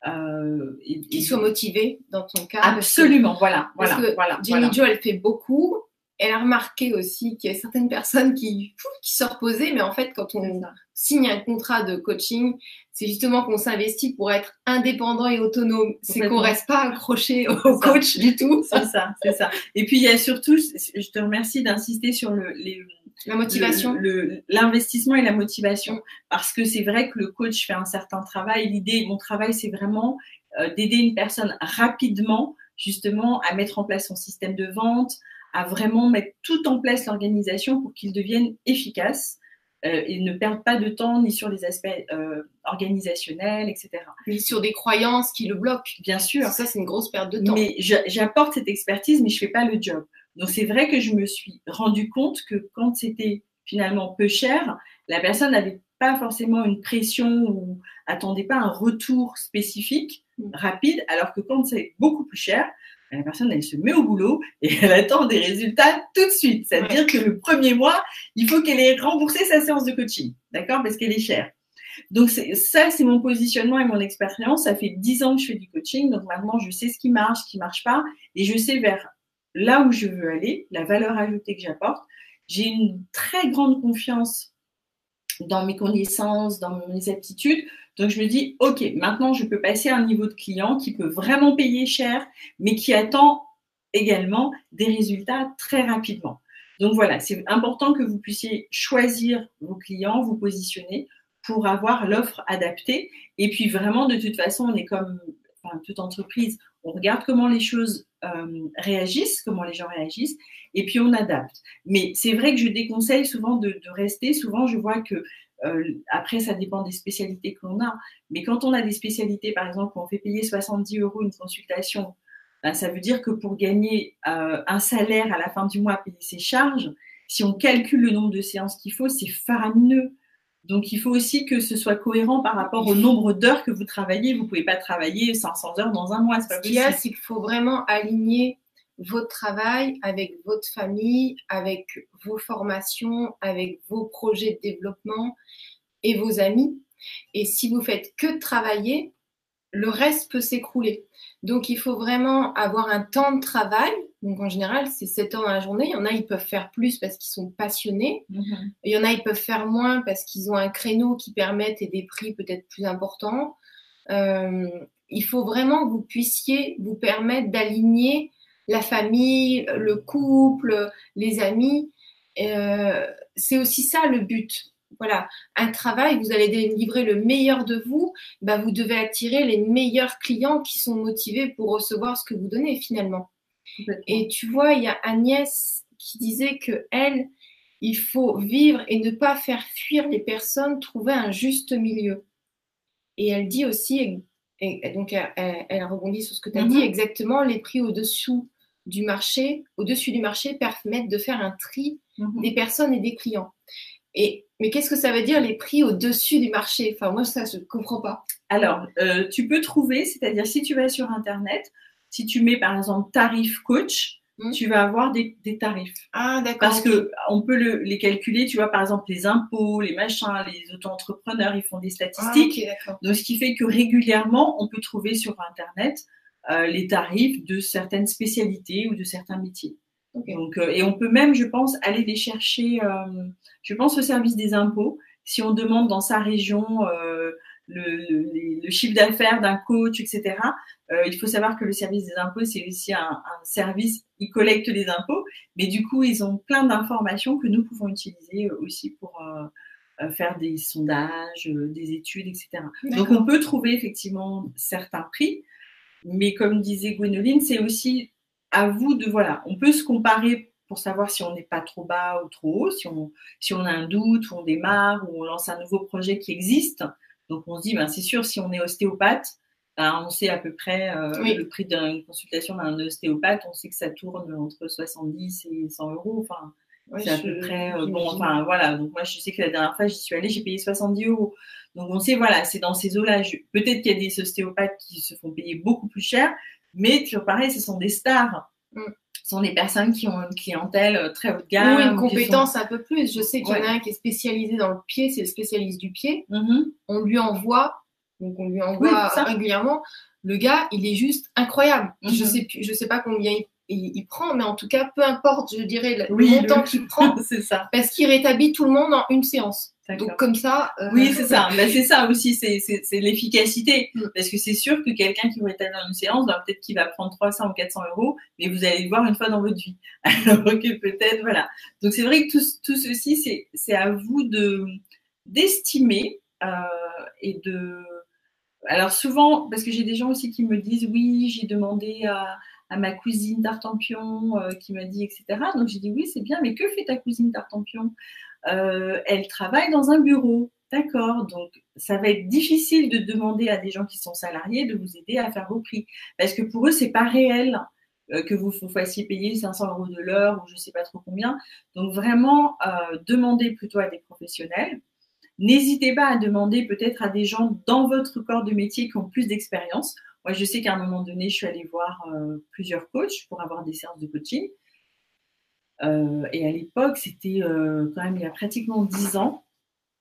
Euh, et, qui soit motivé dans ton cas. Absolument, voilà. Parce que voilà, Jenny Jo, elle fait beaucoup elle a remarqué aussi qu'il y a certaines personnes qui, qui se reposaient, mais en fait, quand on signe un contrat de coaching, c'est justement qu'on s'investit pour être indépendant et autonome. C'est qu'on reste pas accroché au coach du tout. C'est ça, c'est ça. Et puis il y a surtout, je te remercie d'insister sur le, la motivation, l'investissement et la motivation, parce que c'est vrai que le coach fait un certain travail. L'idée, mon travail, c'est vraiment euh, d'aider une personne rapidement, justement, à mettre en place son système de vente, à vraiment mettre tout en place l'organisation pour qu'ils deviennent efficaces euh, et ne perdent pas de temps ni sur les aspects euh, organisationnels, etc. Ni sur des croyances qui le bloquent. Bien sûr. Ça, c'est une grosse perte de temps. Mais j'apporte cette expertise, mais je fais pas le job. Donc, c'est vrai que je me suis rendu compte que quand c'était finalement peu cher, la personne n'avait pas forcément une pression ou attendait pas un retour spécifique mm. rapide, alors que quand c'est beaucoup plus cher, la personne, elle se met au boulot et elle attend des résultats tout de suite. C'est-à-dire que le premier mois, il faut qu'elle ait remboursé sa séance de coaching, d'accord Parce qu'elle est chère. Donc ça, c'est mon positionnement et mon expérience. Ça fait dix ans que je fais du coaching, donc maintenant je sais ce qui marche, ce qui marche pas, et je sais vers là où je veux aller, la valeur ajoutée que j'apporte. J'ai une très grande confiance dans mes connaissances, dans mes aptitudes. Donc je me dis, OK, maintenant je peux passer à un niveau de client qui peut vraiment payer cher, mais qui attend également des résultats très rapidement. Donc voilà, c'est important que vous puissiez choisir vos clients, vous positionner pour avoir l'offre adaptée. Et puis vraiment, de toute façon, on est comme toute entreprise, on regarde comment les choses euh, réagissent, comment les gens réagissent, et puis on adapte. Mais c'est vrai que je déconseille souvent de, rester. Souvent, je vois que après, ça dépend des spécialités que l'on a. Mais quand on a des spécialités, par exemple, on fait payer 70 euros une consultation, ben, ça veut dire que pour gagner euh, un salaire à la fin du mois, payer ses charges, si on calcule le nombre de séances qu'il faut, c'est faramineux. Donc, il faut aussi que ce soit cohérent par rapport au nombre d'heures que vous travaillez. Vous ne pouvez pas travailler 500 heures dans un mois. Ce qu'il y a, c'est qu'il faut vraiment aligner votre travail avec votre famille, avec vos formations, avec vos projets de développement. et vos amis. Et si vous faites que travailler, le reste peut s'écrouler. Donc, il faut vraiment avoir un temps de travail. Donc, en général, c'est 7 heures dans la journée. Il y en a, ils peuvent faire plus parce qu'ils sont passionnés. Mhm. Il y en a, ils peuvent faire moins parce qu'ils ont un créneau qui permet et des prix peut-être plus importants. Euh, il faut vraiment que vous puissiez vous permettre d'aligner la famille, le couple, les amis. Euh, c'est aussi ça le but. Voilà, un travail, vous allez livrer le meilleur de vous, bah, vous devez attirer les meilleurs clients qui sont motivés pour recevoir ce que vous donnez finalement. Et tu vois, il y a Agnès qui disait que elle, il faut vivre et ne pas faire fuir les personnes, trouver un juste milieu. Et elle dit aussi, et donc elle, rebondit sur ce que tu as dit, mhm. exactement, les prix au-dessous du marché, au-dessus du marché, permettent de faire un tri mhm. des personnes et des clients. Et, mais qu'est-ce que ça veut dire les prix au-dessus du marché? Enfin, moi, ça, je ne comprends pas. Alors, euh, tu peux trouver, c'est-à-dire si tu vas sur Internet, si tu mets par exemple tarif coach, hmm. tu vas avoir des, tarifs. Ah, d'accord. Parce que qu'on peut les calculer, tu vois, par exemple, les impôts, les machins, les auto-entrepreneurs, ils font des statistiques. Ah, Donc, ce qui fait que régulièrement, on peut trouver sur Internet euh, les tarifs de certaines spécialités ou de certains métiers. Donc, euh, et on peut même, je pense, aller les chercher, euh, je pense, au service des impôts. Si on demande dans sa région le, le, chiffre d'affaires d'un coach, etc., il faut savoir que le service des impôts, c'est aussi un, un, service, ils collectent les impôts, mais du coup, ils ont plein d'informations que nous pouvons utiliser aussi pour faire des sondages, des études, etc. Donc, on peut trouver effectivement certains prix, mais comme disait Gwénoline, c'est aussi à vous de, voilà, on peut se comparer pour savoir si on n'est pas trop bas ou trop haut, si on, si on a un doute, ou on démarre, ou on lance un nouveau projet qui existe. Donc on se dit, ben, c'est sûr, si on est ostéopathe, ben, on sait à peu près euh, le prix d'une consultation d'un ostéopathe, on sait que ça tourne entre 70 et 100 euros. Enfin, c'est à peu près euh, bon. Enfin voilà. Donc moi, je sais que la dernière fois j'y suis allée, j'ai payé 70 euros. Donc on sait voilà, c'est dans ces eaux-là. Peut-être qu'il y a des ostéopathes qui se font payer beaucoup plus cher, mais toujours pareil, ce sont des stars. Mm. Ce sont des personnes qui ont une clientèle euh, très haut de gamme. Ou une compétence un peu plus. Je sais qu'il y en a un qui est spécialisé dans le pied, c'est le spécialiste du pied. Mm-hmm. On lui envoie, donc on lui envoie régulièrement. Le gars, il est juste incroyable. Je mm-hmm. sais je sais pas combien il, prend, mais en tout cas, peu importe, je dirais, le montant qu'il prend. c'est ça. Parce qu'il rétablit tout le monde en une séance. Donc comme ça. Euh, oui, c'est ça. Mais c'est ça aussi, c'est l'efficacité. Mm. Parce que c'est sûr que quelqu'un qui va être dans une séance, ben, peut-être qu'il va prendre 300 ou 400 euros, mais vous allez le voir une fois dans votre vie. Alors que peut-être, voilà. Donc c'est vrai que tout, tout ceci, c'est à vous de d'estimer euh, et de. Alors souvent, parce que j'ai des gens aussi qui me disent, oui, j'ai demandé à, à ma cousine Tartampion euh, qui m'a dit, etc. Donc j'ai dit, oui, c'est bien, mais que fait ta cousine Tartampion euh, elle travaille dans un bureau. D'accord, donc ça va être difficile de demander à des gens qui sont salariés de vous aider à faire vos prix. Parce que pour eux, c'est pas réel euh, que vous vous fassiez payer 500 euros de l'heure ou je sais pas trop combien. Donc vraiment, euh, demandez plutôt à des professionnels. N'hésitez pas à demander peut-être à des gens dans votre corps de métier qui ont plus d'expérience. Moi, je sais qu'à un moment donné, je suis allée voir plusieurs coachs pour avoir des séances de coaching. Euh, et à l'époque, c'était euh, quand même il y a pratiquement 10 ans.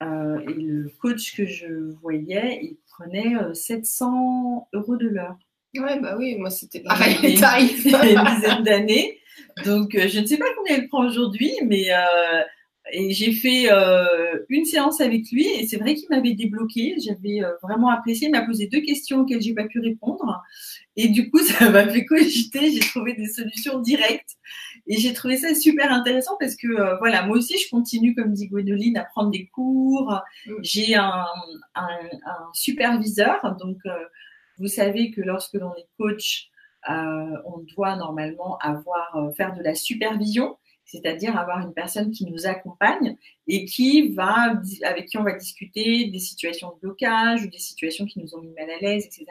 Euh, et le coach que je voyais, il prenait 700 euros de l'heure. Ouais, bah oui, moi c'était pareil, il y a une dizaine d'années. Donc je ne sais pas combien il prend aujourd'hui, mais et j'ai fait une séance avec lui et c'est vrai qu'il m'avait débloqué. J'avais vraiment apprécié. Il m'a posé deux questions auxquelles j'ai pas pu répondre et du coup ça m'a fait cogiter. J'ai trouvé des solutions directes et j'ai trouvé ça super intéressant parce que, euh, voilà, moi aussi, je continue, comme dit Gwendoline, à prendre des cours. J'ai un, un, un, superviseur. Donc, euh, vous savez que lorsque l'on est coach, euh, on doit normalement avoir, faire de la supervision c'est-à-dire avoir une personne qui nous accompagne et qui va, avec qui on va discuter des situations de blocage ou des situations qui nous ont mis mal à l'aise, etc.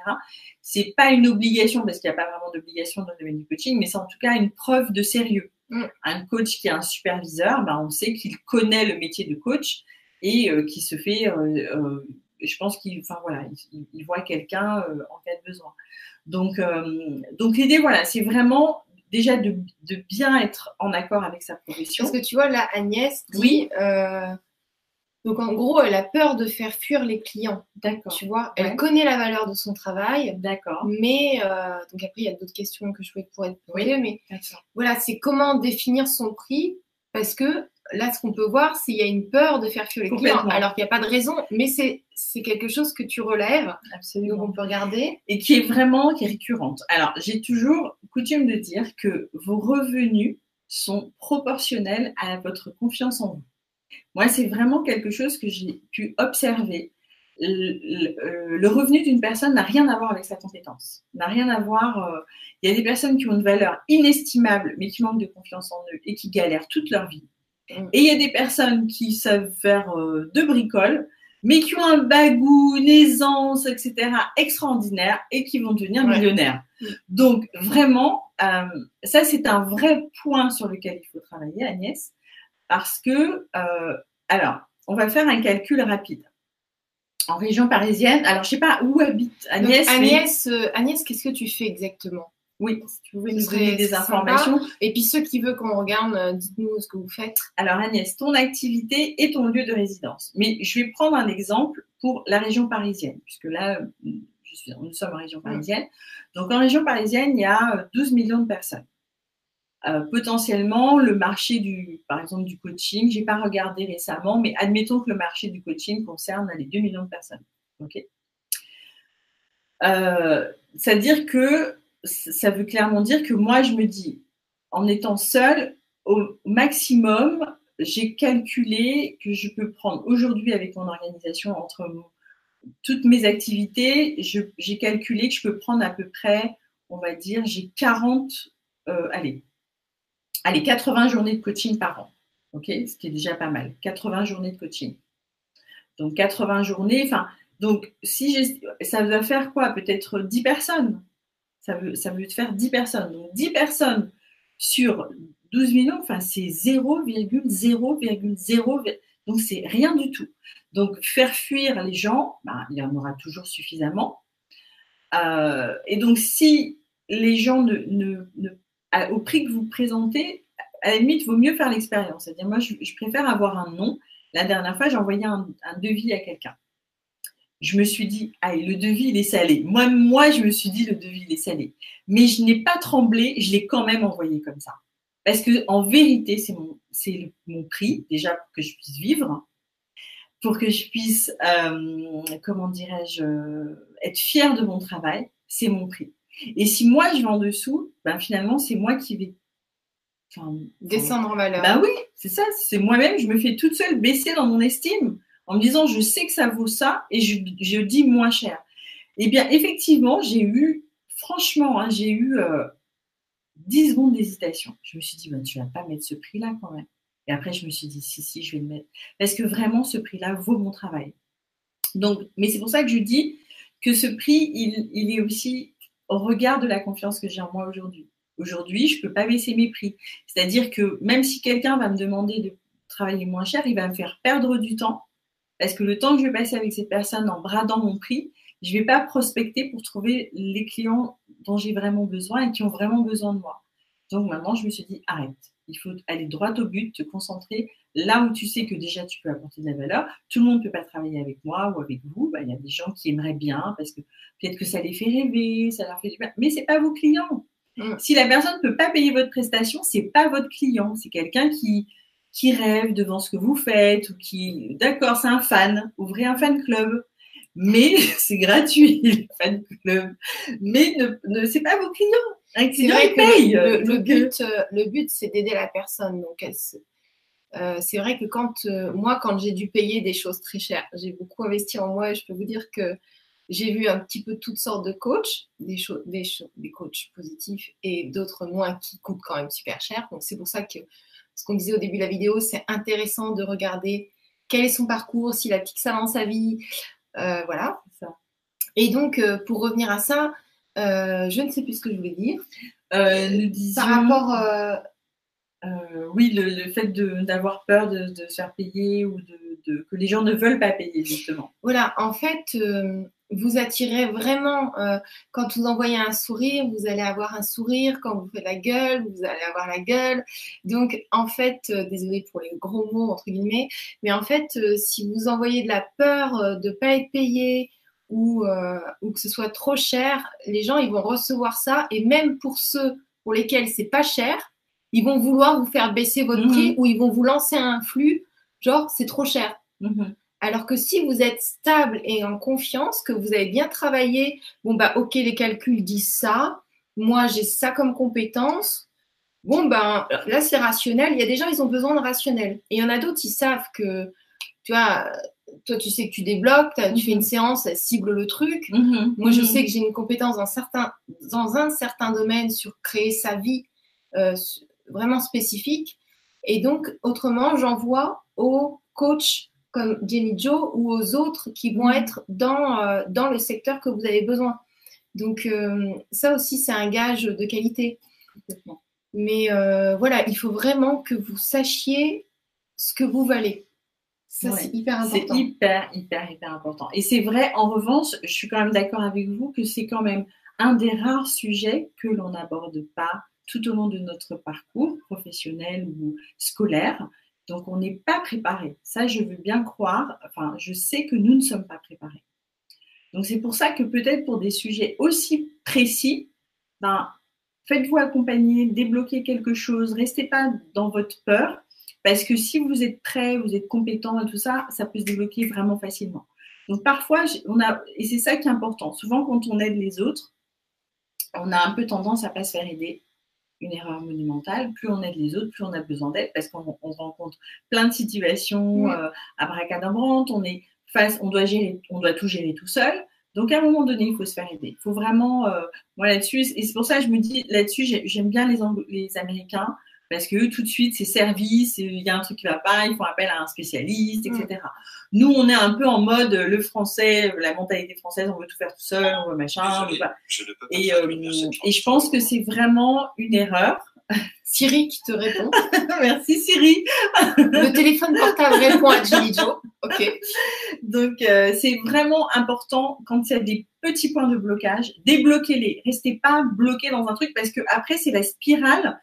C'est pas une obligation parce qu'il n'y a pas vraiment d'obligation dans le domaine du coaching, mais c'est en tout cas une preuve de sérieux. Mm. Un coach qui est un superviseur, ben on sait qu'il connaît le métier de coach et euh, qui se fait, euh, euh, je pense qu'il, enfin voilà, il, voit quelqu'un en cas de besoin. Donc, donc l'idée, voilà, c'est vraiment déjà de, bien être en accord avec sa profession. Parce que tu vois, là, Agnès dit, euh, Donc en gros, elle a peur de faire fuir les clients. D'accord. Tu vois, elle connaît la valeur de son travail. D'accord. Mais euh, donc après, il y a d'autres questions que je pourrais te poser. Mais voilà, c'est comment définir son prix parce que là, ce qu'on peut voir, c'est qu'il y a une peur de faire fuir les clients, alors qu'il n'y a pas de raison, mais c'est quelque chose que tu relèves, Absolument. donc on peut regarder. Et qui est vraiment, qui est récurrente. Alors, j'ai toujours coutume de dire que vos revenus sont proportionnels à votre confiance en vous. Moi, c'est vraiment quelque chose que j'ai pu observer. Le, revenu d'une personne n'a rien à voir avec sa compétence, n'a rien à voir. Euh, il y a des personnes qui ont une valeur inestimable, mais qui manquent de confiance en eux et qui galèrent toute leur vie. Mm. Et il y a des personnes qui savent faire euh, de bricoles, mais qui ont un bagou, une aisance, etc., extraordinaire et qui vont devenir millionnaires. Mm. Donc, vraiment, euh, ça, c'est un vrai point sur lequel il faut travailler, Agnès, parce que, euh, alors, on va faire un calcul rapide. En région parisienne, alors je ne sais pas où habite Agnès. Agnès, Agnès qu'est-ce que tu fais exactement? Oui, si tu pouvez nous donner des informations. Et puis ceux qui veulent qu'on regarde, euh, dites-nous ce que vous faites. Alors Agnès, ton activité et ton lieu de résidence. Mais je vais prendre un exemple pour la région parisienne, puisque là, je suis, nous sommes en région mm. parisienne. Donc en région parisienne, il y a 12 euh, millions de personnes. Euh, potentiellement, le marché du, par exemple, du coaching, je n'ai pas regardé récemment, mais admettons que le marché du coaching concerne les 2 millions de personnes. OK? C'est-à-dire que ça veut clairement dire que moi, je me dis, en étant seule, au maximum, j'ai calculé que je peux prendre aujourd'hui avec mon organisation entre toutes mes activités, j'ai calculé que je peux prendre à peu près, on va dire, j'ai 40, euh, allez, allez, 80 journées de coaching par an. OK Ce qui est déjà pas mal. 80 journées de coaching. Donc 80 journées, enfin, donc si ça va faire quoi? Peut-être 10 personnes ça veut, ça faire 10 personnes. Donc 10 personnes sur 12 millions, enfin c'est 0,0,0. Donc c'est rien du tout. Donc faire fuir les gens, ben, il y en aura toujours suffisamment. Euh, et donc si les gens ne, au prix que vous présentez, à la limite, il vaut mieux faire l'expérience. C'est-à-dire, moi, je, préfère avoir un nom. La dernière fois, j'ai envoyé un devis à quelqu'un je me suis dit, ah, le devis, il est salé. Moi, moi, je me suis dit, le devis, il est salé. Mais je n'ai pas tremblé, je l'ai quand même envoyé comme ça. Parce que, en vérité, c'est mon, c'est mon prix, déjà, pour que je puisse vivre, pour que je puisse, euh, comment dirais-je, être fière de mon travail, c'est mon prix. Et si moi, je vais en dessous, ben, finalement, c'est moi qui vais descendre en valeur. Ben oui, c'est ça. C'est moi-même, je me fais toute seule baisser dans mon estime en me disant je sais que ça vaut ça et je, dis moins cher. Eh bien, effectivement, j'ai eu, franchement, hein, j'ai eu 10 euh, secondes d'hésitation. Je me suis dit, tu ne vas pas mettre ce prix-là quand même. Et après, je me suis dit, si, si, je vais le mettre. Parce que vraiment, ce prix-là vaut mon travail. Donc, mais c'est pour ça que je dis que ce prix, il, il est aussi au regard de la confiance que j'ai en moi aujourd'hui. Aujourd'hui, je ne peux pas baisser mes prix. C'est-à-dire que même si quelqu'un va me demander de travailler moins cher, il va me faire perdre du temps parce que le temps que je vais passer avec cette personne en bradant mon prix, je ne vais pas prospecter pour trouver les clients dont j'ai vraiment besoin et qui ont vraiment besoin de moi. Donc maintenant, je me suis dit, arrête. Il faut aller droit au but, te concentrer là où tu sais que déjà tu peux apporter de la valeur. Tout le monde ne peut pas travailler avec moi ou avec vous. Bah, il y a des gens qui aimeraient bien parce que peut-être que ça les fait rêver, ça leur fait du bien. Mais ce n'est pas vos clients. Mm. Si la personne ne peut pas payer votre prestation, ce n'est pas votre client. C'est quelqu'un qui, qui rêve devant ce que vous faites ou qui, d'accord, c'est un fan, ouvrez un fan club, mais c'est gratuit, le fan club, mais ne, ne c'est pas vos clients. c'est vrai que le, but, euh, le but, c'est d'aider la personne. Donc, euh, c'est vrai que quand euh, moi, quand j'ai dû payer des choses très chères, j'ai beaucoup investi en moi et je peux vous dire que j'ai vu un petit peu toutes sortes de coachs, des, des, des coachs positifs et d'autres moins qui coûtent quand même super cher. Donc, c'est pour ça que ce qu'on disait au début de la vidéo, c'est intéressant de regarder quel est son parcours, s'il a piqué ça dans sa vie. Euh, voilà. Et donc, euh, pour revenir à ça, euh, je ne sais plus ce que je voulais dire. nous disions, Par rapport. oui, le, fait d'avoir peur de, se faire payer ou de, que les gens ne veulent pas payer, justement. Voilà, en fait, vous attirez vraiment, euh, quand vous envoyez un sourire, vous allez avoir un sourire. Quand vous faites la gueule, vous allez avoir la gueule. Donc, en fait, euh, désolé pour les gros mots, entre guillemets, mais en fait, euh, si vous envoyez de la peur de ne pas être payé ou, ou que ce soit trop cher, les gens, ils vont recevoir ça. Et même pour ceux pour lesquels c'est pas cher, ils vont vouloir vous faire baisser votre prix mhm. ou ils vont vous lancer un flux, genre, c'est trop cher. Mhm. Alors que si vous êtes stable et en confiance, que vous avez bien travaillé, bon bah ok les calculs disent ça, moi j'ai ça comme compétence, bon ben là c'est rationnel. Il y a des gens ils ont besoin de rationnel et il y en a d'autres ils savent que tu vois toi tu sais que tu débloques, tu fais une mhm. séance, elle cible le truc. Mhm. Moi je mhm. sais que j'ai une compétence dans certain dans un certain domaine sur créer sa vie euh, vraiment spécifique et donc autrement j'envoie aux coachs comme Jenny Joe ou aux autres qui vont être dans, euh, dans le secteur que vous avez besoin. Donc euh, ça aussi, c'est un gage de qualité. Mais euh, voilà, il faut vraiment que vous sachiez ce que vous valez. Ça, c'est hyper important. C'est hyper, hyper, hyper important. Et c'est vrai, en revanche, je suis quand même d'accord avec vous que c'est quand même un des rares sujets que l'on n'aborde pas tout au long de notre parcours professionnel ou scolaire. Donc, on n'est pas préparé. Ça, je veux bien croire. Enfin, je sais que nous ne sommes pas préparés. Donc, c'est pour ça que peut-être pour des sujets aussi précis, ben, faites-vous accompagner, débloquez quelque chose, restez pas dans votre peur, parce que si vous êtes prêt, vous êtes compétent tout ça, ça peut se débloquer vraiment facilement. Donc, parfois, on a, et c'est ça qui est important. Souvent, quand on aide les autres, on a un peu tendance à pas se faire aider une erreur monumentale. Plus on aide les autres, plus on a besoin d'aide parce qu'on rencontre plein de situations à euh, bracadabrantes. On est face, on doit gérer, on doit tout gérer tout seul. Donc à un moment donné, il faut se faire aider. Il faut vraiment, euh, moi là-dessus, et c'est pour ça que je me dis là-dessus, j'aime bien les, les Américains parce que tout de suite, c'est service, il y a un truc qui va pas, ils font appel à un spécialiste, etc. Mm. Nous, on est un peu en mode le français, la mentalité française, on veut tout faire tout seul, on veut machin. et, euh, et je pense que c'est vraiment une erreur. Siri qui te répond. Merci Siri. le téléphone portable répond à Julie Ok. Donc euh, c'est vraiment important quand il y a des petits points de blocage, débloquez-les. Restez pas bloqué dans un truc parce que après c'est la spirale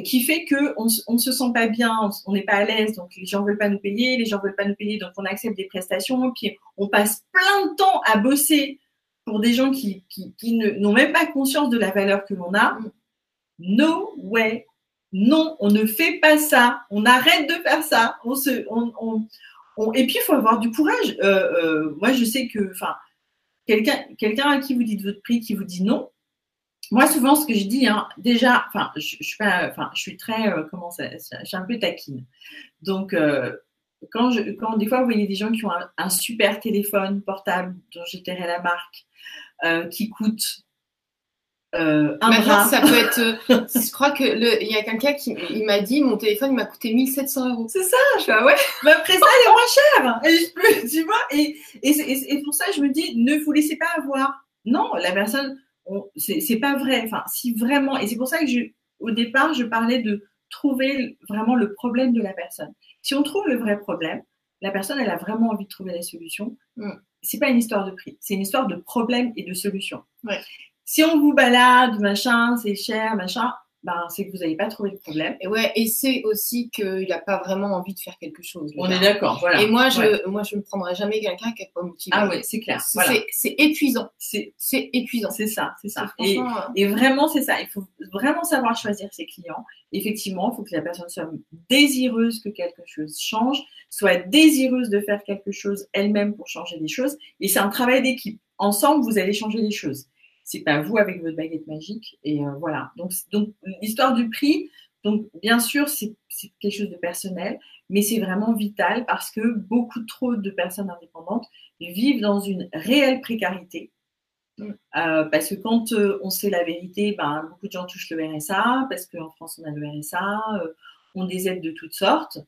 qui fait que on, ne se sent pas bien, on n'est pas à l'aise, donc les gens veulent pas nous payer, les gens veulent pas nous payer, donc on accepte des prestations, puis on passe plein de temps à bosser pour des gens qui, qui, n'ont même pas conscience de la valeur que l'on a. No way, non, on ne fait pas ça, on arrête de faire ça, et puis il faut avoir du courage. Euh, euh, moi, je sais que, quelqu'un, quelqu'un à qui vous dites votre prix, qui vous dit non, moi, souvent, ce que je dis, hein, déjà, enfin, je, je, suis pas, enfin, je suis très, euh, comment ça, je suis un peu taquine. Donc, euh, quand, je, quand des fois, vous voyez des gens qui ont un, super téléphone portable, dont je la marque, euh, qui coûte un bras. Ça peut être, je crois que il y a quelqu'un qui il m'a dit, mon téléphone, il m'a coûté 1700 euros. C'est ça. Je fais, ah ouais. Mais après ça, il est moins cher. Et je tu vois. Et, et, et pour ça, je me dis, ne vous laissez pas avoir. Non, la personne c'est pas vrai. Enfin, si vraiment, et c'est pour ça que je, au départ, je parlais de trouver vraiment le problème de la personne. Si on trouve le vrai problème, la personne, elle a vraiment envie de trouver la solution. Mm. C'est pas une histoire de prix, c'est une histoire de problème et de solution. Si on vous balade, machin, c'est cher, machin, ben, c'est que vous n'avez pas trouvé le problème. Et ouais, et c'est aussi qu'il n'a pas vraiment envie de faire quelque chose. On est d'accord, voilà. Et moi, je, moi, je ne prendrai jamais quelqu'un qui n'est pas motivé. Ah ouais, c'est clair. C'est épuisant. C'est épuisant. C'est ça, c'est ça. Et, euh, et, vraiment, c'est ça. Il faut vraiment savoir choisir ses clients. Effectivement, il faut que la personne soit désireuse que quelque chose change, soit désireuse de faire quelque chose elle-même pour changer les choses. Et c'est un travail d'équipe. Ensemble, vous allez changer les choses c'est pas vous avec votre baguette magique. Et euh, voilà. Donc, donc l'histoire du prix, donc bien sûr, c'est quelque chose de personnel, mais c'est vraiment vital parce que beaucoup trop de personnes indépendantes vivent dans une réelle précarité. Mm. Euh, parce que quand euh, on sait la vérité, ben, beaucoup de gens touchent le RSA, parce qu'en France on a le RSA, on des aides de toutes sortes.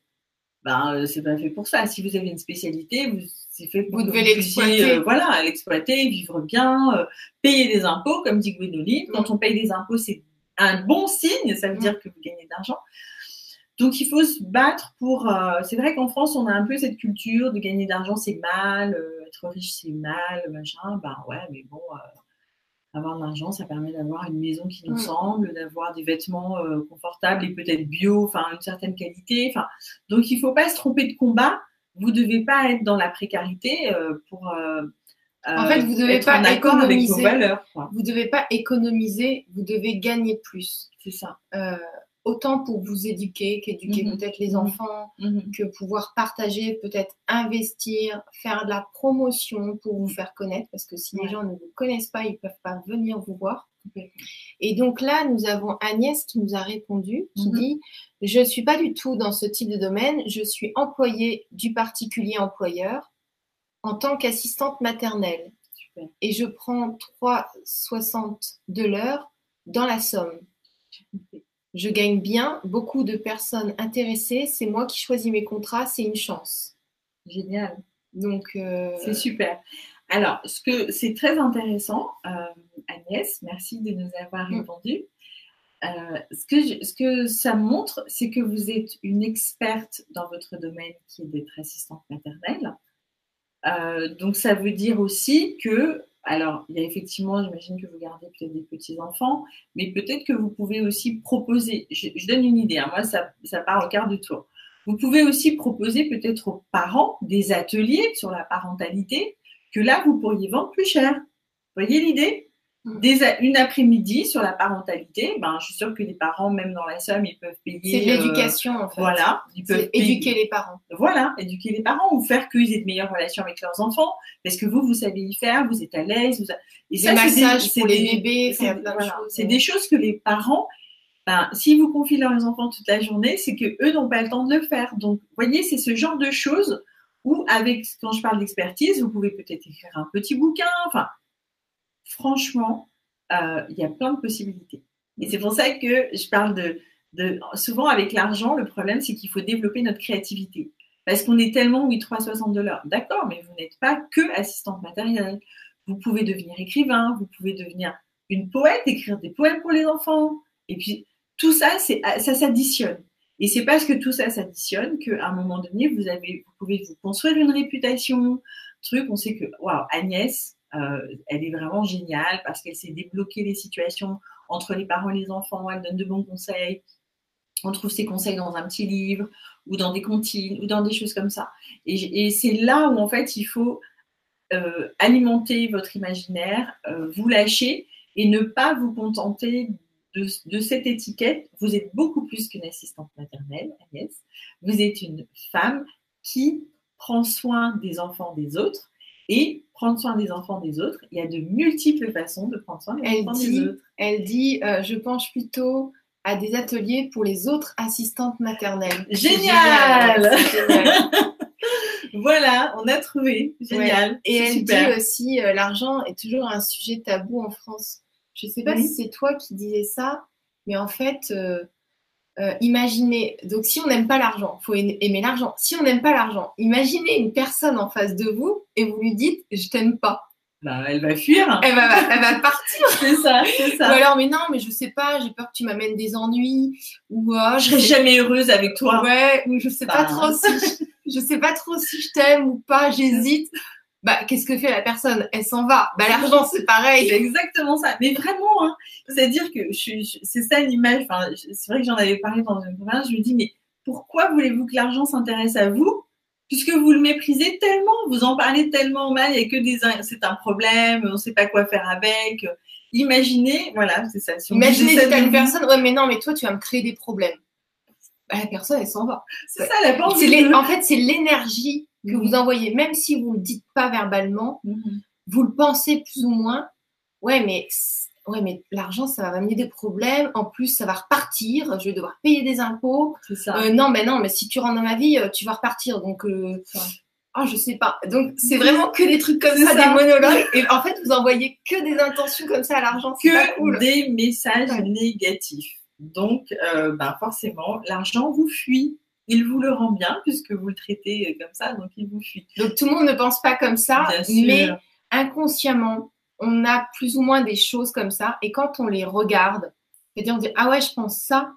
Ben, c'est pas fait pour ça. Si vous avez une spécialité, vous c'est fait pour vous devez l'exploiter. Euh, voilà, l'exploiter, vivre bien, euh, payer des impôts, comme dit Gwénoline. Quand on paye des impôts, c'est un bon signe, ça veut dire que vous gagnez de l'argent. Donc, il faut se battre pour. Euh, c'est vrai qu'en France, on a un peu cette culture de gagner d'argent, c'est mal, euh, être riche, c'est mal, machin. Ben ouais, mais bon, euh, avoir de l'argent, ça permet d'avoir une maison qui nous semble, d'avoir des vêtements confortables et peut-être bio, enfin, une certaine qualité. Enfin, donc, il ne faut pas se tromper de combat. Vous ne devez pas être dans la précarité pour. en fait, vous devez pas économiser. Avec valeurs, vous devez pas économiser, vous devez gagner plus. C'est ça autant pour vous éduquer, qu'éduquer mhm. peut-être les mhm. enfants, mhm. que pouvoir partager, peut-être investir, faire de la promotion pour vous faire connaître, parce que si les gens ne vous connaissent pas, ils ne peuvent pas venir vous voir. Et donc là, nous avons Agnès qui nous a répondu, qui dit Je ne suis pas du tout dans ce type de domaine, je suis employée du particulier employeur en tant qu'assistante maternelle. Et je prends 3,60 de l'heure dans la somme. Je gagne bien, beaucoup de personnes intéressées, c'est moi qui choisis mes contrats, c'est une chance. Génial. Donc, euh, c'est super. Alors, ce que c'est très intéressant, euh, Agnès, merci de nous avoir mm. répondu. Euh, ce, que ce que ça montre, c'est que vous êtes une experte dans votre domaine qui est d'être assistante maternelle. donc, ça veut dire aussi que alors, il y a effectivement, j'imagine que vous gardez peut-être des petits-enfants, mais peut-être que vous pouvez aussi proposer, je, donne une idée, hein, moi ça, ça part au quart de tour. Vous pouvez aussi proposer peut-être aux parents des ateliers sur la parentalité que là, vous pourriez vendre plus cher. Vous voyez l'idée? Mm. une après-midi sur la parentalité, ben, je suis sûre que les parents, même dans la somme, ils peuvent payer. C'est de l'éducation, en fait. Voilà. Ils peuvent éduquer les parents. Voilà, éduquer les parents ou faire qu'ils aient de meilleures relations avec leurs enfants. Parce que vous, vous savez y faire, vous êtes à l'aise. Vous... Et ça, massages pour les bébés, c'est des choses que les parents, ben, si vous confiez leurs enfants toute la journée, c'est que eux n'ont pas le temps de le faire. Donc, vous voyez, c'est ce genre de choses où, avec, quand je parle d'expertise, vous pouvez peut-être écrire un petit bouquin. Enfin, franchement, euh, il y a plein de possibilités. Et c'est pour ça que je parle de, de souvent avec l'argent, le problème, c'est qu'il faut développer notre créativité. Parce qu'on est tellement, oui, 360 dollars. D'accord, mais vous n'êtes pas que assistante matérielle. Vous pouvez devenir écrivain, vous pouvez devenir une poète, écrire des poèmes pour les enfants. Et puis, tout ça, ça s'additionne. Et c'est parce que tout ça s'additionne qu'à un moment donné, vous, avez, vous pouvez vous construire une réputation, truc. On sait que, waouh, Agnès, euh, elle est vraiment géniale parce qu'elle sait débloquer les situations entre les parents et les enfants. Elle donne de bons conseils. On trouve ses conseils dans un petit livre ou dans des comptines ou dans des choses comme ça. Et, c'est là où en fait il faut euh, alimenter votre imaginaire, euh, vous lâcher et ne pas vous contenter de, de, cette étiquette. Vous êtes beaucoup plus qu'une assistante maternelle, Agnès. Vous êtes une femme qui prend soin des enfants des autres et prendre soin des enfants des autres, il y a de multiples façons de prendre soin des enfants des autres. Elle dit, euh, je penche plutôt à des ateliers pour les autres assistantes maternelles. Génial, Voilà, on a trouvé. Génial. Et elle dit aussi, euh, l'argent est toujours un sujet tabou en France. Je ne sais pas si c'est toi qui disais ça, mais en fait, euh, euh, imaginez, donc si on n'aime pas l'argent, faut aimer l'argent. Si on n'aime pas l'argent, imaginez une personne en face de vous et vous lui dites je t'aime pas. Bah, elle va fuir. Elle va, elle va partir. c'est ça, c'est ça. Ou alors, mais non, mais je sais pas, j'ai peur que tu m'amènes des ennuis. Ou oh, je serai jamais heureuse avec toi. Ouais, ou je sais pas bah. trop si, je sais pas trop si je t'aime ou pas, j'hésite bah, qu'est-ce que fait la personne? Elle s'en va. Bah, l'argent, c'est pareil. C'est exactement ça. Mais vraiment, hein, c'est-à-dire que c'est ça l'image. Enfin, c'est vrai que j'en avais parlé dans une conférence. Je me dis, mais pourquoi voulez-vous que l'argent s'intéresse à vous Puisque vous le méprisez tellement, vous en parlez tellement mal, a que des, c'est un problème, on ne sait pas quoi faire avec. Imaginez, voilà, c'est ça. Imaginez si une personne, ouais, mais non, mais toi, tu vas me créer des problèmes. Bah, la personne, elle s'en va. C'est ça la pensée. En fait, c'est l'énergie que vous mhm. envoyez, même si vous ne le dites pas verbalement, mhm. vous le pensez plus ou moins. Ouais, mais ouais, mais l'argent, ça va m'amener des problèmes. En plus, ça va repartir. Je vais devoir payer des impôts. Ça. Euh, non, mais non, mais si tu rentres dans ma vie, euh, tu vas repartir. Donc, euh, oh, je sais pas. Donc, c'est vraiment que des trucs comme ça, des monologues. Et en fait, vous envoyez que des intentions comme ça à l'argent. Que des messages négatifs. Donc, bah, forcément, l'argent vous fuit il vous le rend bien puisque vous le traitez comme ça, donc il vous fuit. Donc tout le monde ne pense pas comme ça, mais inconsciemment, on a plus ou moins des choses comme ça, et quand on les regarde, c'est-à-dire on dit ah ouais, je pense ça,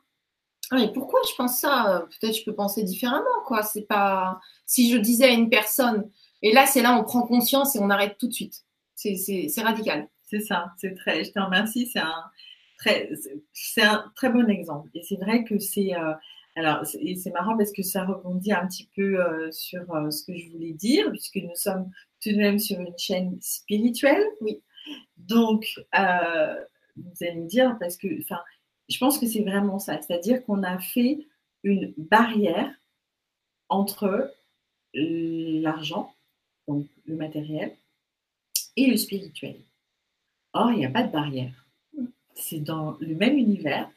Ah, et pourquoi je pense ça? Peut-être je peux penser différemment, quoi. C'est pas si je disais à une personne, et là c'est là on prend conscience et on arrête tout de suite. C'est radical. C'est ça. C'est très. Je te remercie. C'est un très, c'est un très bon exemple. Et c'est vrai que c'est euh, alors, c'est marrant parce que ça rebondit un petit peu euh, sur euh, ce que je voulais dire, puisque nous sommes tout de même sur une chaîne spirituelle. Oui. Donc, euh, vous allez me dire, parce que, enfin, je pense que c'est vraiment ça, c'est-à-dire qu'on a fait une barrière entre l'argent, donc le matériel, et le spirituel. Or, il n'y a pas de barrière. C'est dans le même univers,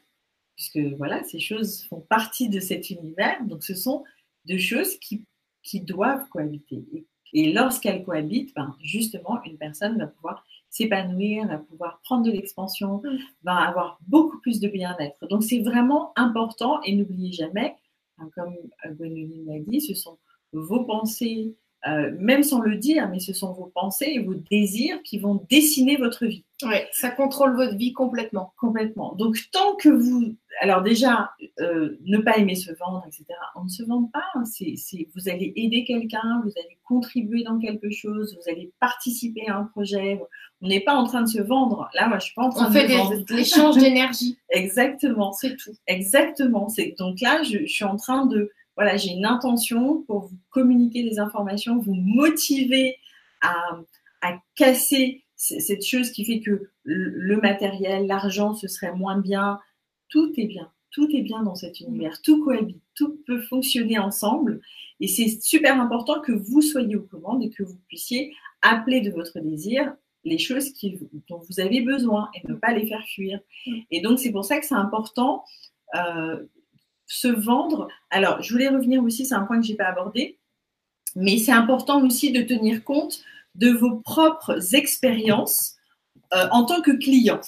puisque voilà, ces choses font partie de cet univers. Donc, ce sont deux choses qui, qui doivent cohabiter. Et, lorsqu'elles cohabitent, ben, justement, une personne va pouvoir s'épanouir, va pouvoir prendre de l'expansion, mm. va avoir beaucoup plus de bien-être. Donc, c'est vraiment important et n'oubliez jamais, hein, comme Gwenoline l'a dit, ce sont vos pensées, euh, même sans le dire, mais ce sont vos pensées et vos désirs qui vont dessiner votre vie. Oui, ça contrôle votre vie complètement. Complètement. Donc, tant que vous. Alors, déjà, euh, ne pas aimer se vendre, etc. On ne se vend pas. Hein. C'est, vous allez aider quelqu'un, vous allez contribuer dans quelque chose, vous allez participer à un projet. On n'est pas en train de se vendre. Là, moi, je suis pas en train de. On fait des, l'échange d'énergie. Exactement. C'est tout. Exactement. C'est, donc là, je suis en train de voilà, j'ai une intention pour vous communiquer des informations, vous motiver à, casser cette chose qui fait que le matériel, l'argent, ce serait moins bien. Tout est bien, tout est bien dans cet univers, tout cohabite, tout peut fonctionner ensemble. Et c'est super important que vous soyez aux commandes et que vous puissiez appeler de votre désir les choses dont vous avez besoin et ne pas les faire fuir. Mm. Et donc, c'est pour ça que c'est important euh, se vendre. Alors, je voulais revenir aussi, c'est un point que je n'ai pas abordé, mais c'est important aussi de tenir compte de vos propres expériences euh, en tant que client.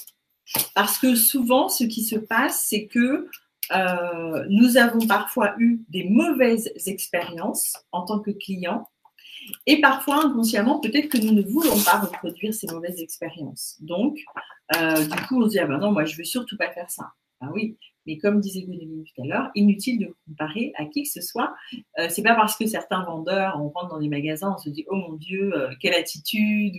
Parce que souvent, ce qui se passe, c'est que euh, nous avons parfois eu des mauvaises expériences en tant que client. Et parfois, inconsciemment, peut-être que nous ne voulons pas reproduire ces mauvaises expériences. Donc, euh, du coup, on se dit, ah ben non, moi, je ne veux surtout pas faire ça. Ah oui, mais comme disait Gwendoline tout à l'heure, inutile de comparer à qui que ce soit. Euh, c'est pas parce que certains vendeurs, on rentre dans des magasins, on se dit oh mon Dieu, euh, quelle attitude.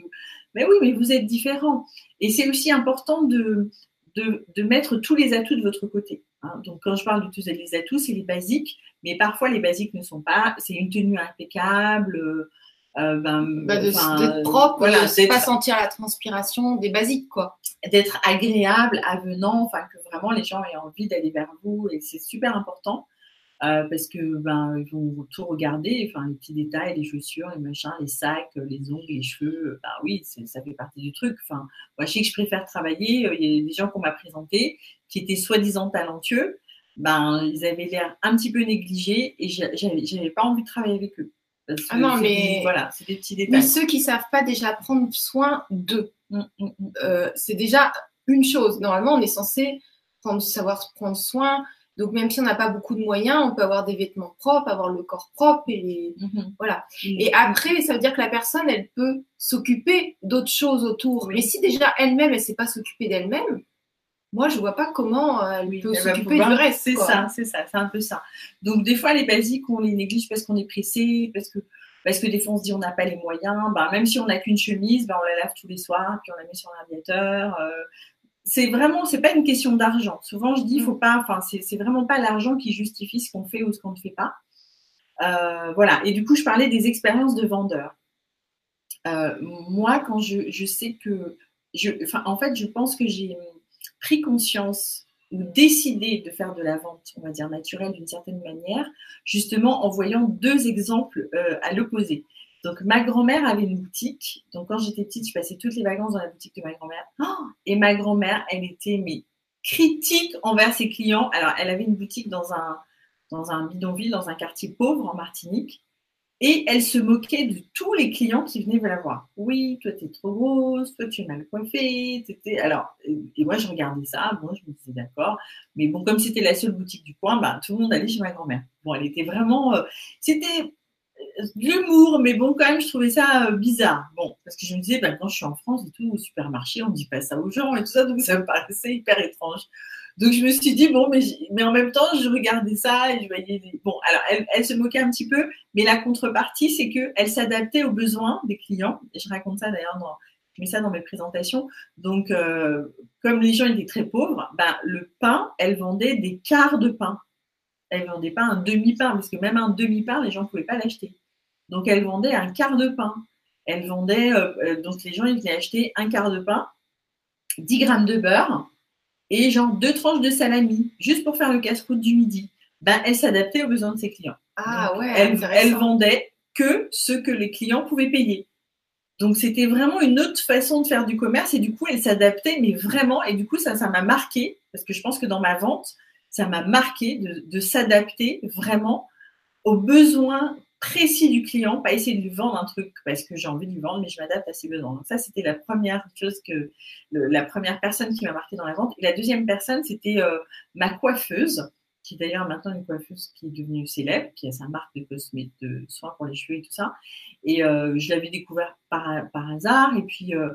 Mais oui, mais vous êtes différents. Et c'est aussi important de, de, mettre tous les atouts de votre côté. Hein. Donc quand je parle de tous les atouts, c'est les basiques, mais parfois les basiques ne sont pas. C'est une tenue impeccable. Euh, ben, bah d'être propre, voilà, de pas sentir la transpiration, des basiques quoi. D'être agréable, avenant, enfin que vraiment les gens aient envie d'aller vers vous et c'est super important euh, parce que ben ils vont tout regarder, enfin les petits détails, les chaussures, les machins, les sacs, les ongles, les cheveux, ben oui ça fait partie du truc. Enfin moi je sais que je préfère travailler. Euh, il y a des gens qu'on m'a présentés qui étaient soi-disant talentueux, ben ils avaient l'air un petit peu négligés et j'avais pas envie de travailler avec eux ah non, mais voilà, c'est des petits détails. Mais ceux qui savent pas déjà prendre soin d'eux, mm, mm, mm. euh, c'est déjà une chose. Normalement, on est censé prendre, savoir prendre soin. Donc même si on n'a pas beaucoup de moyens, on peut avoir des vêtements propres, avoir le corps propre et mm-hmm. voilà. Et après, ça veut dire que la personne, elle peut s'occuper d'autres choses autour. Mais si déjà elle-même, elle ne sait pas s'occuper d'elle-même, moi, je vois pas comment euh, elle peut s'occuper du reste. C'est ça, c'est ça, c'est un peu ça. Donc, des fois, les basiques, on les néglige parce qu'on est pressé, parce que, parce que des fois, on se dit on n'a pas les moyens. Ben, même si on n'a qu'une chemise, ben, on la lave tous les soirs, puis on la met sur radiateur. Euh, c'est vraiment, c'est pas une question d'argent. Souvent, je dis, faut pas, enfin, c'est vraiment pas l'argent qui justifie ce qu'on fait ou ce qu'on ne fait pas. Euh, voilà. Et du coup, je parlais des expériences de vendeur. moi, quand je, je sais que, je, en fait, je pense que j'ai pris conscience ou décidé de faire de la vente, on va dire naturelle d'une certaine manière, justement en voyant deux exemples euh, à l'opposé. Donc ma grand-mère avait une boutique. Donc quand j'étais petite, je passais toutes les vacances dans la boutique de ma grand-mère. Oh et ma grand-mère, elle était mais critique envers ses clients. Alors elle avait une boutique dans un dans un bidonville, dans un quartier pauvre en Martinique. Et elle se moquait de tous les clients qui venaient la voir. Oui, toi, tu es trop grosse, toi, tu es mal coiffée. Alors, et moi, je regardais ça. Bon, je me disais d'accord. Mais bon, comme c'était la seule boutique du coin, bah, tout le monde allait chez ma grand-mère. Bon, elle était vraiment. Euh, c'était. de l'humour, mais bon, quand même, je trouvais ça euh, bizarre. Bon, parce que je me disais, bah, quand je suis en France et tout, au supermarché, on ne dit pas ça aux gens et tout ça, donc ça me paraissait hyper étrange. Donc je me suis dit, bon, mais, en même temps, je regardais ça et je voyais. Bon, alors elle, se moquait un petit peu, mais la contrepartie, c'est qu'elle s'adaptait aux besoins des clients. Je raconte ça d'ailleurs dans. Je mets ça dans mes présentations. Donc, euh, comme les gens étaient très pauvres, ben, le pain, elle vendait des quarts de pain. Elle vendait pas un demi-pain, parce que même un demi-pain, les gens ne pouvaient pas l'acheter. Donc, elle vendait un quart de pain. Elle vendait, euh, euh, donc les gens, ils venaient acheter un quart de pain, 10 grammes de beurre, et genre deux tranches de salami, juste pour faire le casse-croûte du midi. Ben, elle s'adaptait aux besoins de ses clients. Ah ouais. Elle, elle, vendait que ce que les clients pouvaient payer. Donc c'était vraiment une autre façon de faire du commerce et du coup elle s'adaptait mais vraiment et du coup ça ça m'a marqué parce que je pense que dans ma vente ça m'a marqué de, de s'adapter vraiment aux besoins précis du client, pas essayer de lui vendre un truc parce que j'ai envie de lui vendre, mais je m'adapte à ses besoins. Donc ça, c'était la première chose que la première personne qui m'a marqué dans la vente. Et la deuxième personne, c'était euh, ma coiffeuse, qui d'ailleurs maintenant une coiffeuse qui est devenue célèbre, qui a sa marque de cosmétiques, de soins pour les cheveux et tout ça. Et euh, je l'avais découvert par, par, hasard. Et puis, euh,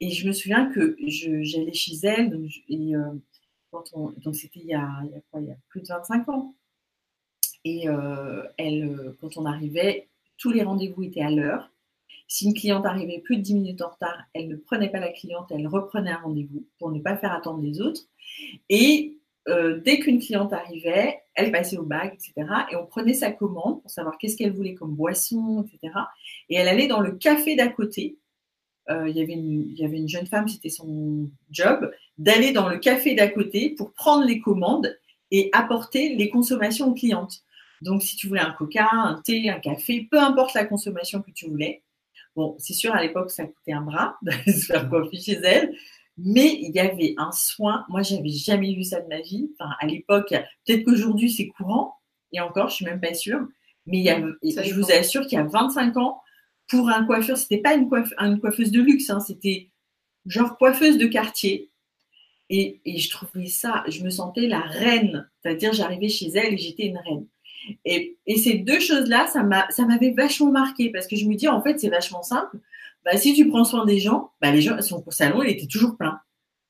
et je me souviens que j'allais chez elle. Donc, donc c'était il, il, y a quoi, il y a plus de 25 ans. Et euh, elle, euh, quand on arrivait, tous les rendez-vous étaient à l'heure. Si une cliente arrivait plus de 10 minutes en retard, elle ne prenait pas la cliente, elle reprenait un rendez-vous pour ne pas faire attendre les autres. Et euh, dès qu'une cliente arrivait, elle passait au bac, etc. Et on prenait sa commande pour savoir qu'est-ce qu'elle voulait comme boisson, etc. Et elle allait dans le café d'à côté. il, y avait une, il y avait une jeune femme, c'était son job, d'aller dans le café d'à côté pour prendre les commandes et apporter les consommations aux clientes. Donc, si tu voulais un coca, un thé, un café, peu importe la consommation que tu voulais. Bon, c'est sûr, à l'époque, ça coûtait un bras d'aller se faire coiffer chez elle. Mais il y avait un soin. Moi, j'avais jamais vu ça de ma vie. Enfin, à l'époque, peut-être qu'aujourd'hui, c'est courant. Et encore, je suis même pas sûre. Mais il y a, je vous assure qu'il y a 25 ans, pour un coiffeur, c'était pas une, une, coiffeuse de luxe, hein, c'était genre coiffeuse de quartier. Et, et, je trouvais ça, je me sentais la reine. C'est-à-dire, j'arrivais chez elle et j'étais une reine. Et, ces deux choses-là, ça m'avait vachement marqué parce que je me dis, en fait, c'est vachement simple. Bah, si tu prends soin des gens, bah, les gens, son salon, il était toujours plein.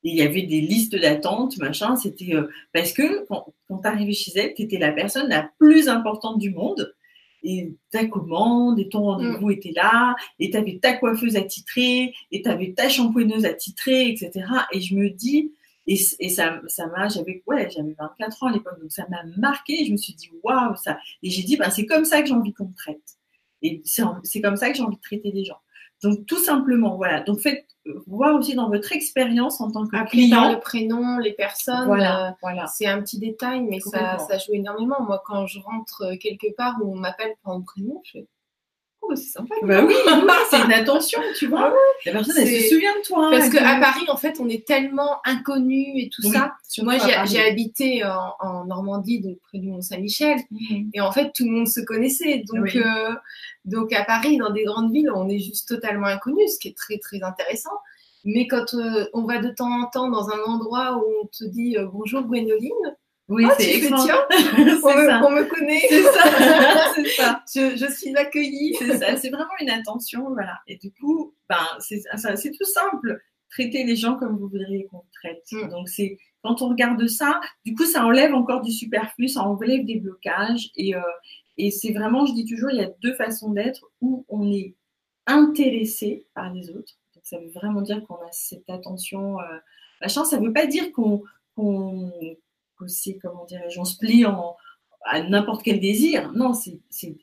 Et il y avait des listes d'attente, machin. C'était euh, parce que quand, quand tu arrivais chez elle, tu étais la personne la plus importante du monde. Et ta commande et ton rendez-vous mm. était là, et tu avais ta coiffeuse attitrée, et tu avais ta shampooineuse attitrée, etc. Et je me dis, et, ça, ça m'a, j'avais, ouais, j'avais 24 ans à l'époque, donc ça m'a marqué. Je me suis dit, waouh, ça. Et j'ai dit, ben, c'est comme ça que j'ai envie qu'on me traite. Et c'est comme ça que j'ai envie de traiter les gens. Donc, tout simplement, voilà. Donc, faites voir aussi dans votre expérience en tant que client. le prénom, les personnes. Voilà, euh, voilà. C'est un petit détail, mais ça, ça joue énormément. Moi, quand je rentre quelque part où on m'appelle par mon prénom, je fais Oh, c'est sympa. Bah oui, c'est une attention, tu vois. Ah la personne, elle se souvient de toi. Parce qu'à Paris, en fait, on est tellement inconnus et tout ça. Moi, j'ai habité en, Normandie, donc près du Mont-Saint-Michel. Mhm. Et en fait, tout le monde se connaissait. Donc, euh, donc, à Paris, dans des grandes villes, on est juste totalement inconnus, ce qui est très, très intéressant. Mais quand euh, on va de temps en temps dans un endroit où on te dit euh, bonjour Gwénoline, oui, ah, c'est tiens, on, me, connaît. C'est ça. c'est ça. Je, je, suis accueillie. C'est ça. C'est vraiment une attention, voilà. Et du coup, ben, c'est tout simple. Traiter les gens comme vous voudriez qu'on traite. Mm. Donc c'est quand on regarde ça, du coup, ça enlève encore du superflu, ça enlève des blocages. Et, euh, et c'est vraiment, je dis toujours, il y a deux façons d'être où on est intéressé par les autres. Donc ça veut vraiment dire qu'on a cette attention. Euh, machin, ça ne veut pas dire qu'on aussi, comment dirais-je, on se plie en, à n'importe quel désir. Non, c'est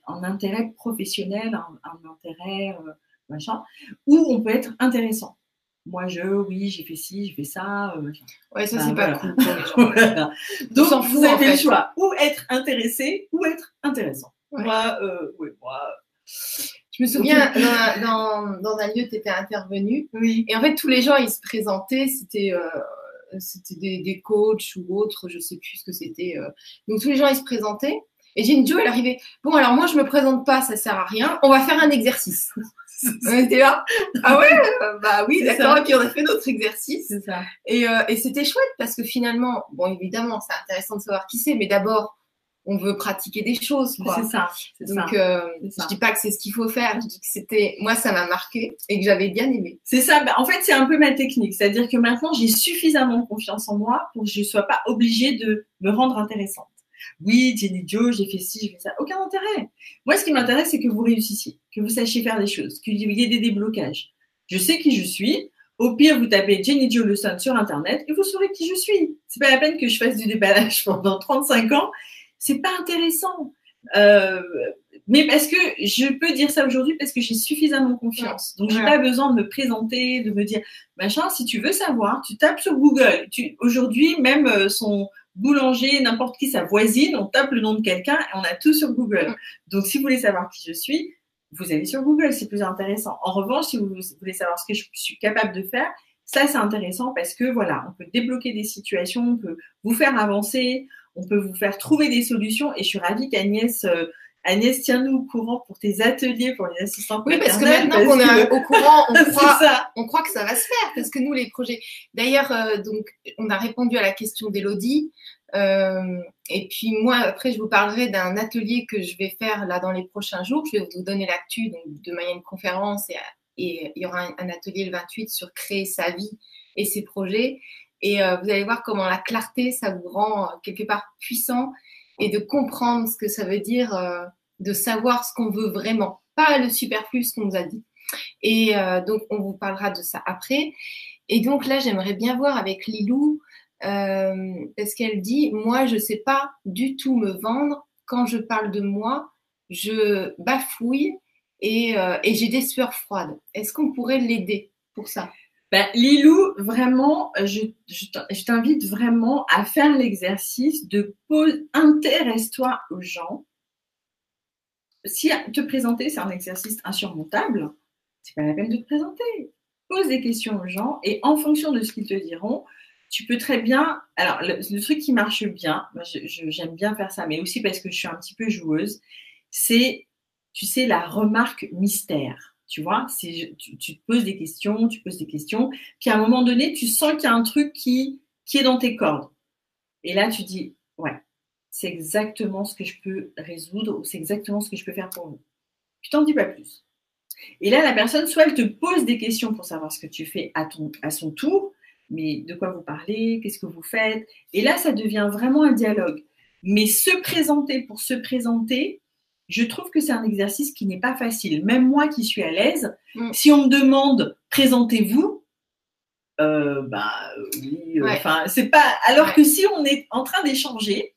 un intérêt professionnel, un, intérêt euh, machin, où on peut être intéressant. Moi, je, oui, j'ai fait ci, j'ai fait ça. Euh, ouais, ça, c'est pas cool Donc, vous avez le choix. Ou être intéressé, ou être intéressant. Moi, euh, oui, moi. Je me souviens, dans, dans, un lieu, tu étais intervenu. Oui. Et en fait, tous les gens, ils se présentaient. C'était c'était des, des, coachs ou autres, je sais plus ce que c'était. Euh. Donc tous les gens ils se présentaient. Et Jenny Joe, elle arrivait. Bon, alors moi, je me présente pas, ça sert à rien. On va faire un exercice. on était là. Ah ouais euh, Bah oui, d'accord. Et puis on a fait notre exercice. Ça. Et, euh, et c'était chouette parce que finalement, bon, évidemment, c'est intéressant de savoir qui c'est, mais d'abord, on veut pratiquer des choses. C'est ça. Donc, euh, je dis pas que c'est ce qu'il faut faire. Je dis que c'était, moi, ça m'a marqué et que j'avais bien aimé. C'est ça. Bah, en fait, c'est un peu ma technique. C'est-à-dire que maintenant, j'ai suffisamment confiance en moi pour que je ne sois pas obligée de me rendre intéressante. Oui, Jenny Joe, j'ai fait ci, j'ai fait ça. Aucun intérêt. Moi, ce qui m'intéresse, c'est que vous réussissiez, que vous sachiez faire des choses, qu'il y ait des déblocages. Je sais qui je suis. Au pire, vous tapez Jenny Joe Le sur Internet et vous saurez qui je suis. C'est pas la peine que je fasse du déballage pendant 35 ans c'est pas intéressant. Euh, mais parce que je peux dire ça aujourd'hui parce que j'ai suffisamment confiance. Donc, j'ai n'ai pas besoin de me présenter, de me dire, machin, si tu veux savoir, tu tapes sur Google. Aujourd'hui, même euh, son boulanger, n'importe qui, sa voisine, on tape le nom de quelqu'un et on a tout sur Google. Donc, si vous voulez savoir qui je suis, vous allez sur Google, c'est plus intéressant. En revanche, si vous voulez savoir ce que je suis capable de faire, ça, c'est intéressant parce que voilà, on peut débloquer des situations, on peut vous faire avancer, on peut vous faire trouver des solutions. Et je suis ravie qu'Agnès, euh, Agnès, tiens-nous au courant pour tes ateliers pour les assistants Oui, parce que maintenant qu'on est au courant, on croit, on croit que ça va se faire. Parce que nous, les projets. D'ailleurs, euh, donc, on a répondu à la question d'Elodie. Euh, et puis moi, après, je vous parlerai d'un atelier que je vais faire là dans les prochains jours. Je vais vous donner l'actu de manière une conférence et, et il y aura un, un, atelier le 28 sur créer sa vie et ses projets. Et euh, vous allez voir comment la clarté, ça vous rend euh, quelque part puissant et de comprendre ce que ça veut dire, euh, de savoir ce qu'on veut vraiment, pas le superflu, ce qu'on nous a dit. Et donc, on vous parlera de ça après. Et donc là, j'aimerais bien voir avec Lilou, parce qu'elle dit, moi, je ne sais pas du tout me vendre. Quand je parle de moi, je bafouille et, et j'ai des sueurs froides. Est-ce qu'on pourrait l'aider pour ça? Ben, Lilou, vraiment, je, t'invite vraiment à faire l'exercice de pose, intéresse-toi aux gens. Si te présenter, c'est un exercice insurmontable, c'est pas la peine de te présenter. Pose des questions aux gens et en fonction de ce qu'ils te diront, tu peux très bien. Alors, le, truc qui marche bien, j'aime bien faire ça, mais aussi parce que je suis un petit peu joueuse, c'est, tu sais, la remarque mystère. Tu vois, tu, tu, te poses des questions, tu poses des questions, puis à un moment donné, tu sens qu'il y a un truc qui, qui est dans tes cordes. Et là, tu dis, ouais, c'est exactement ce que je peux résoudre ou c'est exactement ce que je peux faire pour vous. Tu t'en dis pas plus. Et là, la personne, soit elle te pose des questions pour savoir ce que tu fais à, ton, à son tour, mais de quoi vous parlez, qu'est-ce que vous faites. Et là, ça devient vraiment un dialogue. Mais se présenter pour se présenter, je trouve que c'est un exercice qui n'est pas facile. Même moi qui suis à l'aise, mm. si on me demande présentez-vous, euh, bah oui, euh, enfin c'est pas. Alors que si on est en train d'échanger,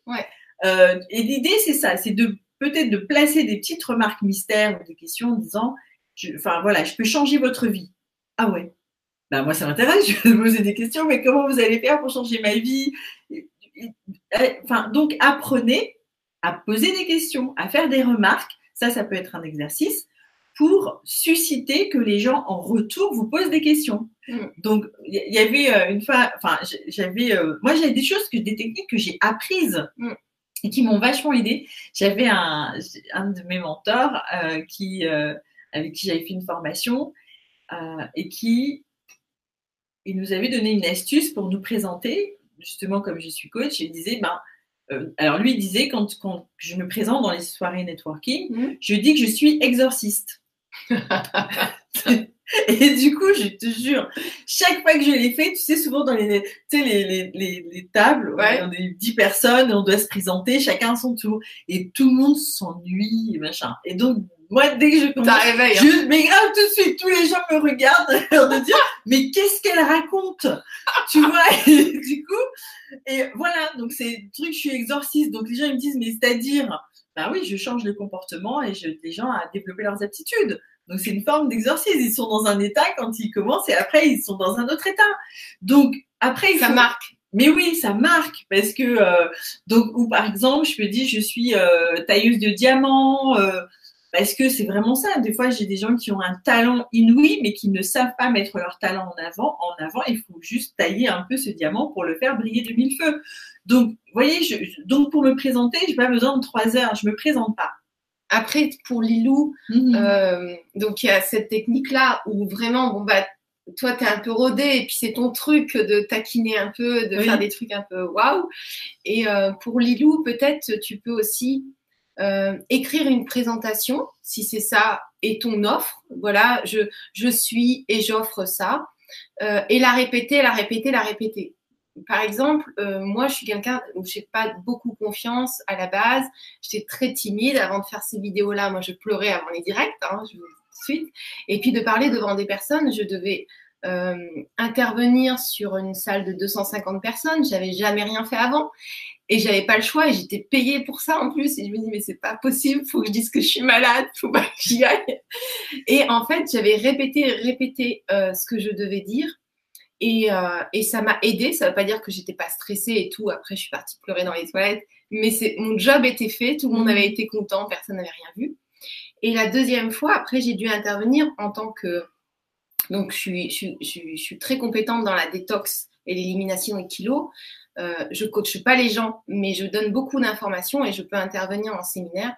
euh, et l'idée c'est ça, c'est de peut-être de placer des petites remarques mystères ou des questions en disant, enfin voilà, je peux changer votre vie. Ah ouais. Bah moi ça m'intéresse, je vais poser des questions, mais comment vous allez faire pour changer ma vie? Enfin donc apprenez à poser des questions, à faire des remarques. Ça, ça peut être un exercice pour susciter que les gens en retour vous posent des questions. Mm. Donc, il y, avait euh, une fois, enfin, j'avais, euh, moi, j'avais des choses, que, des techniques que j'ai apprises mm. et qui m'ont vachement aidé. J'avais un, un de mes mentors euh, qui, avec qui j'avais fait une formation et qui, il nous avait donné une astuce pour nous présenter. Justement, comme je suis coach, il disait, ben, euh, alors lui disait quand, quand, je me présente dans les soirées networking, mmh. je dis que je suis exorciste. Et du coup, je te jure, chaque fois que je l'ai fait, tu sais, souvent dans les, tu sais, les, les, les, tables, on est 10 personnes, on doit se présenter, chacun à son tour. Et tout le monde s'ennuie, machin. Et donc, moi, dès que je commence, hein. je, mais grave tout de suite, tous les gens me regardent de dire, mais qu'est-ce qu'elle raconte? Tu vois et Du coup, et voilà, donc c'est le truc, je suis exorciste. Donc les gens ils me disent, mais c'est-à-dire, ben oui, je change le comportement et je les gens à développer leurs aptitudes. Donc c'est une forme d'exorcisme. Ils sont dans un état quand ils commencent et après ils sont dans un autre état. Donc après, ça marque. Mais oui, ça marque parce que euh, donc ou par exemple, je me dis, je suis euh, tailleuse de diamants. Euh, parce que c'est vraiment ça. Des fois, j'ai des gens qui ont un talent inouï, mais qui ne savent pas mettre leur talent en avant. En avant, il faut juste tailler un peu ce diamant pour le faire briller de mille feux. Donc, vous voyez, je, donc pour me présenter, je n'ai pas besoin de trois heures. Je me présente pas. Après, pour Lilou, mhm. euh, donc il y a cette technique-là où vraiment, bon bah, toi, tu es un peu rodé et puis c'est ton truc de taquiner un peu, de faire des trucs un peu waouh. Et pour Lilou, peut-être tu peux aussi écrire une présentation, si c'est ça, et ton offre. Voilà, je, je suis et j'offre ça. et la répéter, la répéter, la répéter par exemple, euh, moi, je suis quelqu'un où je n'ai pas beaucoup confiance à la base. J'étais très timide avant de faire ces vidéos-là. Moi, je pleurais avant les directs, hein, je vous. Et puis de parler devant des personnes, je devais euh, intervenir sur une salle de 250 personnes. J'avais jamais rien fait avant. Et j'avais pas le choix et j'étais payée pour ça en plus. Et je me dis, mais c'est pas possible, faut que je dise que je suis malade, faut pas que j'y aille. Et en fait, j'avais répété, répété euh, ce que je devais dire et, euh, et ça m'a aidé. Ça ne veut pas dire que j'étais pas stressée et tout. Après, je suis partie pleurer dans les toilettes. Mais c'est mon job était fait. Tout le monde avait été content. Personne n'avait rien vu. Et la deuxième fois, après, j'ai dû intervenir en tant que. Donc, je suis, je, je, je suis très compétente dans la détox et l'élimination des kilos. Euh, je coache pas les gens, mais je donne beaucoup d'informations et je peux intervenir en séminaire.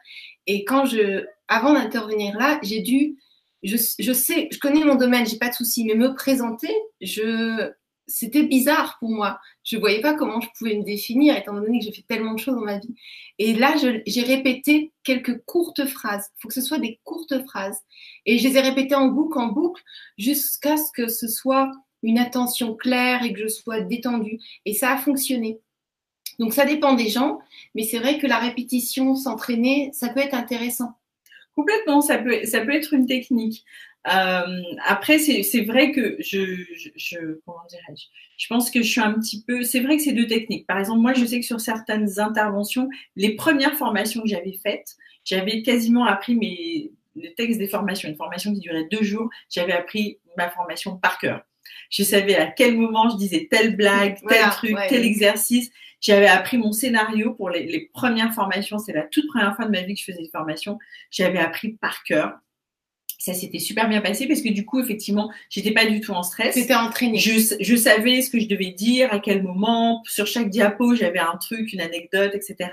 Et quand je, avant d'intervenir là, j'ai dû je, je, sais, je connais mon domaine, j'ai pas de souci, mais me présenter, je, c'était bizarre pour moi. Je voyais pas comment je pouvais me définir, étant donné que j'ai fait tellement de choses dans ma vie. Et là, j'ai répété quelques courtes phrases. Il faut que ce soit des courtes phrases. Et je les ai répétées en boucle, en boucle, jusqu'à ce que ce soit une attention claire et que je sois détendue. Et ça a fonctionné. Donc ça dépend des gens, mais c'est vrai que la répétition, s'entraîner, ça peut être intéressant. Complètement, ça peut, ça peut être une technique. Euh, après, c'est vrai que je, je, comment dirais-je, je pense que je suis un petit peu, c'est vrai que c'est deux techniques. Par exemple, moi, je sais que sur certaines interventions, les premières formations que j'avais faites, j'avais quasiment appris mes, le texte des formations, une formation qui durait deux jours, j'avais appris ma formation par cœur. Je savais à quel moment je disais telle blague, tel truc, tel exercice. J'avais appris mon scénario pour les, premières formations. C'est la toute première fois de ma vie que je faisais des formations. J'avais appris par cœur. Ça s'était super bien passé parce que du coup, effectivement, j'étais pas du tout en stress. C'était entraîné. Je, je savais ce que je devais dire, à quel moment. Sur chaque diapo, j'avais un truc, une anecdote, etc.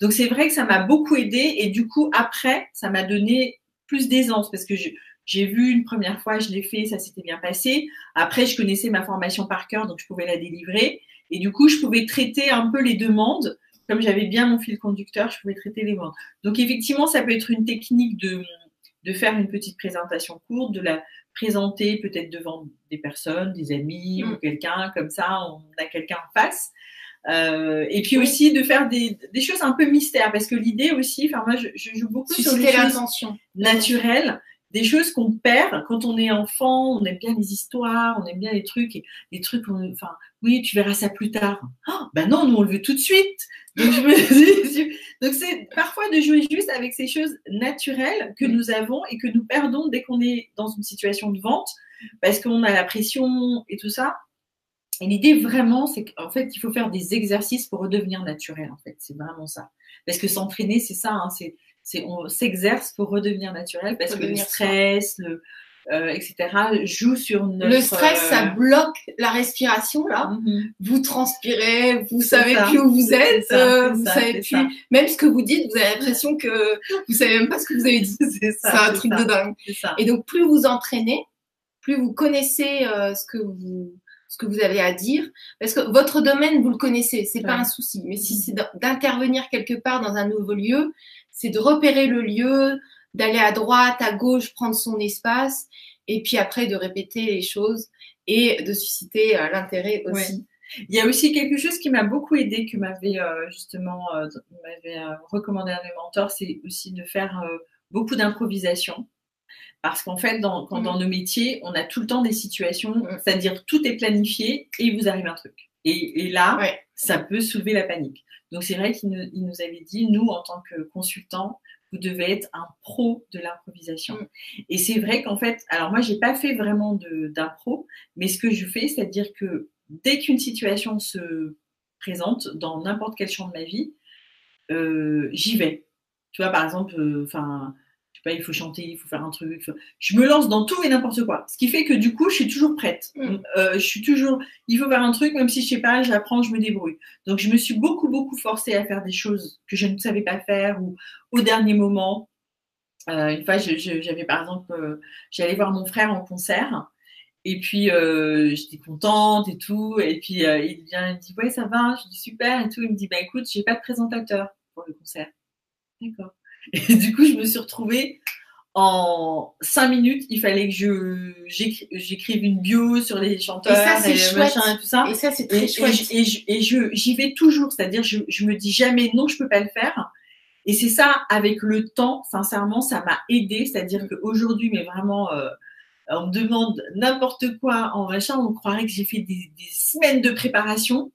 Donc c'est vrai que ça m'a beaucoup aidé et du coup, après, ça m'a donné plus d'aisance parce que j'ai vu une première fois, je l'ai fait, ça s'était bien passé. Après, je connaissais ma formation par cœur, donc je pouvais la délivrer. Et du coup, je pouvais traiter un peu les demandes. Comme j'avais bien mon fil conducteur, je pouvais traiter les demandes. Donc, effectivement, ça peut être une technique de, de faire une petite présentation courte, de la présenter peut-être devant des personnes, des amis ou mm. quelqu'un, comme ça, on a quelqu'un en face. Euh, et puis aussi de faire des, des, choses un peu mystères, parce que l'idée aussi, enfin moi je, je joue beaucoup sur les choses naturelles des choses qu'on perd quand on est enfant, on aime bien les histoires, on aime bien les trucs, et les trucs, enfin, oui, tu verras ça plus tard. Oh, ben non, nous on le veut tout de suite. Donc je me dis, donc c'est parfois de jouer juste avec ces choses naturelles que nous avons et que nous perdons dès qu'on est dans une situation de vente, parce qu'on a la pression et tout ça. Et l'idée vraiment, c'est qu'en fait, il faut faire des exercices pour redevenir naturel. En fait, c'est vraiment ça. Parce que s'entraîner, c'est ça. Hein, c'est on s'exerce pour redevenir naturel parce que le stress, le, euh, etc., joue sur notre. Le stress, ça euh, bloque la respiration, là. Mm-hmm. Vous transpirez, vous savez plus où vous êtes, euh, vous savez plus. Même ce que vous dites, vous avez l'impression que vous savez même pas ce que vous avez dit. C'est un truc de dingue. Et donc, plus vous entraînez, plus vous connaissez ce que vous ce que vous avez à dire, parce que votre domaine, vous le connaissez, c'est pas un souci. Mais si c'est d'intervenir quelque part dans un nouveau lieu, c'est de repérer le lieu, d'aller à droite, à gauche, prendre son espace, et puis après de répéter les choses et de susciter euh, l'intérêt aussi. Il y a aussi quelque chose qui m'a beaucoup aidé, que m'avait euh, justement euh, m'avait recommandé un des mentors, c'est aussi de faire beaucoup d'improvisation. Parce qu'en fait, dans, quand, dans nos métiers, on a tout le temps des situations, mhm. c'est-à-dire tout est planifié et il vous arrive un truc. Et, et là, ça peut soulever la panique. Donc c'est vrai qu'il nous, avait dit, nous, en tant que consultants, vous devez être un pro de l'improvisation. Mm. Et c'est vrai qu'en fait, alors moi, j'ai pas fait vraiment d'impro, mais ce que je fais, c'est-à-dire que dès qu'une situation se présente dans n'importe quel champ de ma vie, euh, j'y vais. Tu vois, par exemple, euh, il faut chanter, il faut faire un truc. Je me lance dans tout et n'importe quoi. Ce qui fait que du coup, je suis toujours prête. Mm. Euh, je suis toujours, il faut faire un truc, même si je sais pas, j'apprends, je me débrouille. Donc, je me suis beaucoup, beaucoup forcée à faire des choses que je ne savais pas faire ou au dernier moment. Euh, une fois, j'avais par exemple, euh, j'allais voir mon frère en concert et puis j'étais contente et tout. Et puis il vient, il me dit ouais ça va, je dis super et tout. Il me dit bah écoute j'ai pas de présentateur pour le concert. D'accord. Et du coup je me suis retrouvée en cinq minutes, il fallait que je j'écrive une bio sur les chanteurs et, ça, et machin et tout ça. Et ça, c'est très chouette. Et, je, j'y vais toujours, c'est-à-dire je, je me dis jamais non, je peux pas le faire. Et c'est ça, avec le temps, sincèrement, ça m'a aidé. C'est-à-dire qu'aujourd'hui, mais vraiment, euh, on me demande n'importe quoi en machin, on croirait que j'ai fait des, des, semaines de préparation,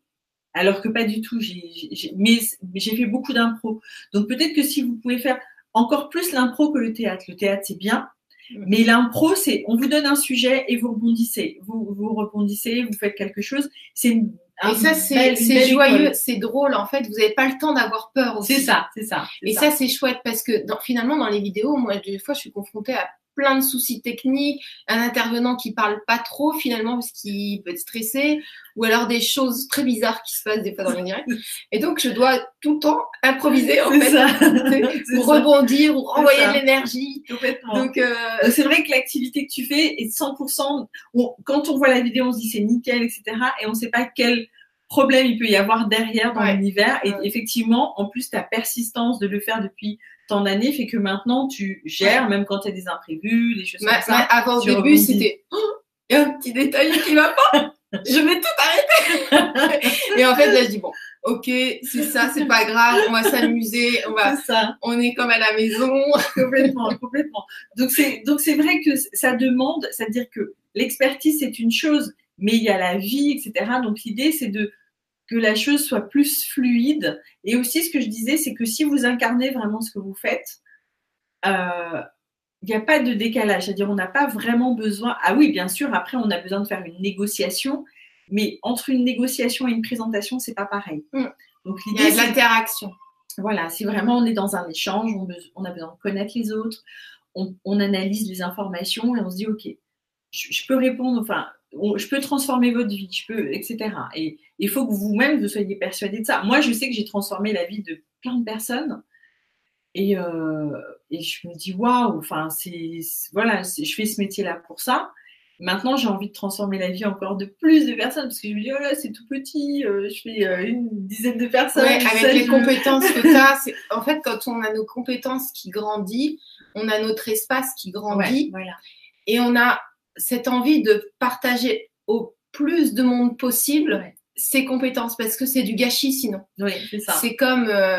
alors que pas du tout. J'ai, mais j'ai fait beaucoup d'impro. Donc peut-être que si vous pouvez faire encore plus l'impro que le théâtre. Le théâtre, c'est bien. Mais l'impro, c'est on vous donne un sujet et vous rebondissez. Vous, vous rebondissez, vous faites quelque chose. C'est et ça, c'est joyeux, c'est drôle. En fait, vous n'avez pas le temps d'avoir peur aussi. C'est ça, c'est ça. Et ça, c'est chouette parce que finalement, dans les vidéos, moi, des fois, je suis confrontée à plein de soucis techniques, un intervenant qui parle pas trop finalement parce qu'il peut être stressé, ou alors des choses très bizarres qui se passent des fois dans les directs. Et donc je dois tout le temps improviser en fait, pour rebondir ou renvoyer de l'énergie. Donc euh, c'est vrai que l'activité que tu fais est 100%. quand on voit la vidéo, on se dit c'est nickel, etc. Et on ne sait pas quel problème il peut y avoir derrière dans l'univers. Et effectivement, en plus ta persistance de le faire depuis tant d'années fait que maintenant tu gères, même quand tu as des imprévus, des choses comme ça. avant au début, c'était oh, il y a un petit détail qui va pas, je vais tout arrêter. et en fait, là, je dis bon, ok, c'est ça, c'est pas grave, on va s'amuser, on va, ça. on est comme à la maison. complètement, complètement. Donc c'est, donc c'est vrai que ça demande, c'est-à-dire que l'expertise c'est une chose, mais il y a la vie, etc. Donc l'idée c'est de que la chose soit plus fluide. Et aussi, ce que je disais, c'est que si vous incarnez vraiment ce que vous faites, euh, il n'y a pas de décalage. C'est-à-dire, on n'a pas vraiment besoin. Ah oui, bien sûr, après, on a besoin de faire une négociation, mais entre une négociation et une présentation, c'est pas pareil. Mm. Donc, il y a de l'interaction. Voilà, si vraiment on est dans un échange, on, a besoin de connaître les autres, on, analyse les informations et on se dit, OK, je peux répondre, enfin, je peux transformer votre vie, je peux, etc. Et il faut que vous-même vous soyez persuadé de ça. Moi, je sais que j'ai transformé la vie de plein de personnes. Et, euh, je me dis, waouh, enfin, c'est, voilà, je fais ce métier-là pour ça. Maintenant, j'ai envie de transformer la vie encore de plus de personnes parce que je me dis, oh là, c'est tout petit, euh, je fais euh, une dizaine de personnes. avec les compétences que tu as, en fait, quand on a nos compétences qui grandissent, on a notre espace qui grandit voilà. et on a cette envie de partager au plus de monde possible ses compétences parce que c'est du gâchis sinon. Oui, c'est ça. C'est comme euh,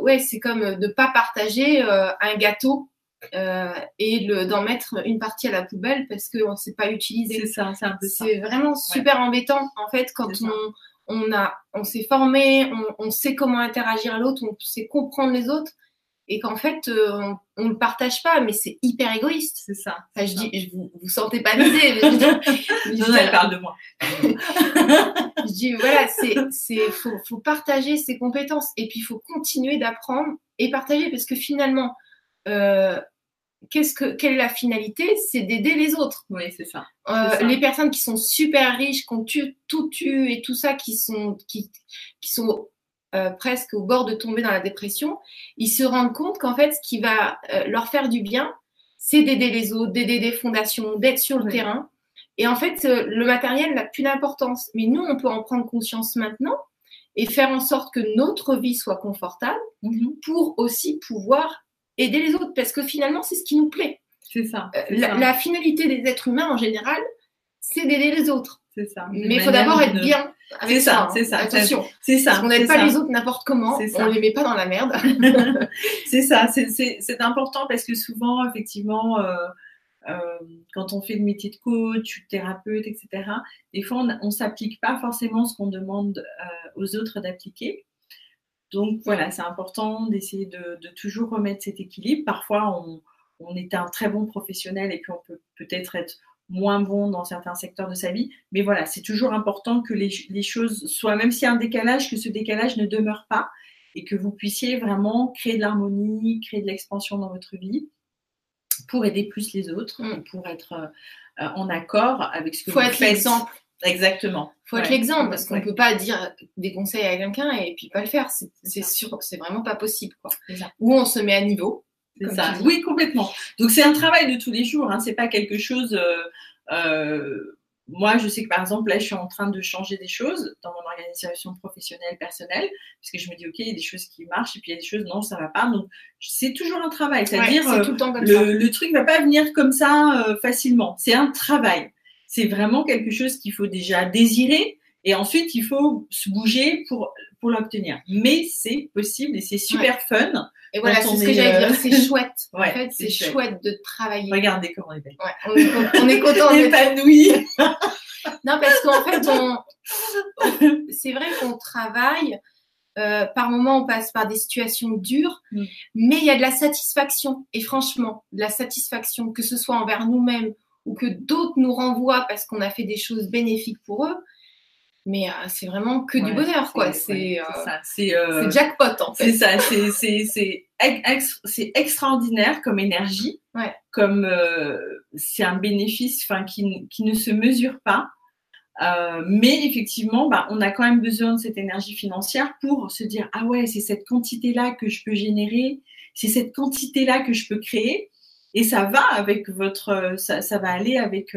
ouais, c'est comme de pas partager euh, un gâteau euh, et d'en mettre une partie à la poubelle parce qu'on ne sait pas utiliser. C'est ça, C'est vraiment super embêtant en fait quand on, on a on s'est formé, on, on, sait comment interagir à l'autre, on sait comprendre les autres et qu'en fait euh, on, ne le partage pas mais c'est hyper égoïste. C'est ça. Je dis je, vous vous sentez pas visé mais non, elle parle de moi. Je dis voilà c'est c'est faut, faut partager ses compétences. Et puis il faut continuer d'apprendre et partager parce que finalement euh, qu'est-ce que quelle est la finalité? C'est d'aider les autres. Oui c'est ça. Euh, ça. les personnes qui sont super riches qui ont tout tu et tout ça qui sont qui qui sont euh, presque au bord de tomber dans la dépression, ils se rendent compte qu'en fait, ce qui va euh, leur faire du bien, c'est d'aider les autres, d'aider des fondations, d'être sur le terrain. Et en fait, euh, le matériel n'a plus d'importance. Mais nous, on peut en prendre conscience maintenant et faire en sorte que notre vie soit confortable mm-hmm. pour aussi pouvoir aider les autres. Parce que finalement, c'est ce qui nous plaît. C'est ça. La, la, finalité des êtres humains en général, c'est d'aider les autres. C'est ça. Mais il faut d'abord être bien. C'est ça, c'est ça. Attention. C'est ça. On n'aide pas les autres n'importe comment. On les met pas dans la merde. c'est ça. C'est important parce que souvent, effectivement, euh, euh, quand on fait le métier de coach, thérapeute, etc., des fois, on ne s'applique pas forcément ce qu'on demande euh, aux autres d'appliquer. Donc voilà, c'est important d'essayer de, de, toujours remettre cet équilibre. Parfois, on, on est un très bon professionnel et puis on peut peut-être être moins bon dans certains secteurs de sa vie. Mais voilà, c'est toujours important que les, les choses soient, même s'il y a un décalage, que ce décalage ne demeure pas et que vous puissiez vraiment créer de l'harmonie, créer de l'expansion dans votre vie pour aider plus les autres, mm. pour être euh, en accord avec ce que Faut vous être l'exemple. Exactement. Faut être l'exemple parce qu'on ne peut pas dire des conseils à quelqu'un et puis pas le faire. C'est sûr, c'est vraiment pas possible. Quoi. Ou on se met à niveau oui, complètement. Donc c'est un travail de tous les jours. Hein. C'est pas quelque chose. Euh, euh, moi, je sais que par exemple, là, je suis en train de changer des choses dans mon organisation professionnelle, personnelle, parce que je me dis, OK, il y a des choses qui marchent, et puis il y a des choses, non, ça va pas. Donc, c'est toujours un travail. C'est-à-dire, le, le, truc ne va pas venir comme ça euh, facilement. C'est un travail. C'est vraiment quelque chose qu'il faut déjà désirer, et ensuite, il faut se bouger pour, pour l'obtenir. Mais c'est possible et c'est super fun. Et voilà, c'est ce que j'allais dire, euh, c'est chouette. en fait, c'est chouette. de travailler. Regardez comment on est belle. on est, on est content épanoui. non, parce qu'en fait, on, c'est vrai qu'on travaille. Euh, par moments, on passe par des situations dures, mm. mais il y a de la satisfaction. Et franchement, de la satisfaction, que ce soit envers nous-mêmes ou que d'autres nous renvoient parce qu'on a fait des choses bénéfiques pour eux, mais euh, c'est vraiment que du bonheur, quoi. C'est euh, jackpot, en fait. C'est ça, c'est c'est extraordinaire comme énergie, comme euh, c'est un bénéfice qui, qui ne se mesure pas. mais effectivement, bah, on a quand même besoin de cette énergie financière pour se dire ah ouais, c'est cette quantité-là que je peux générer, c'est cette quantité-là que je peux créer, et ça va avec votre, ça, ça va aller avec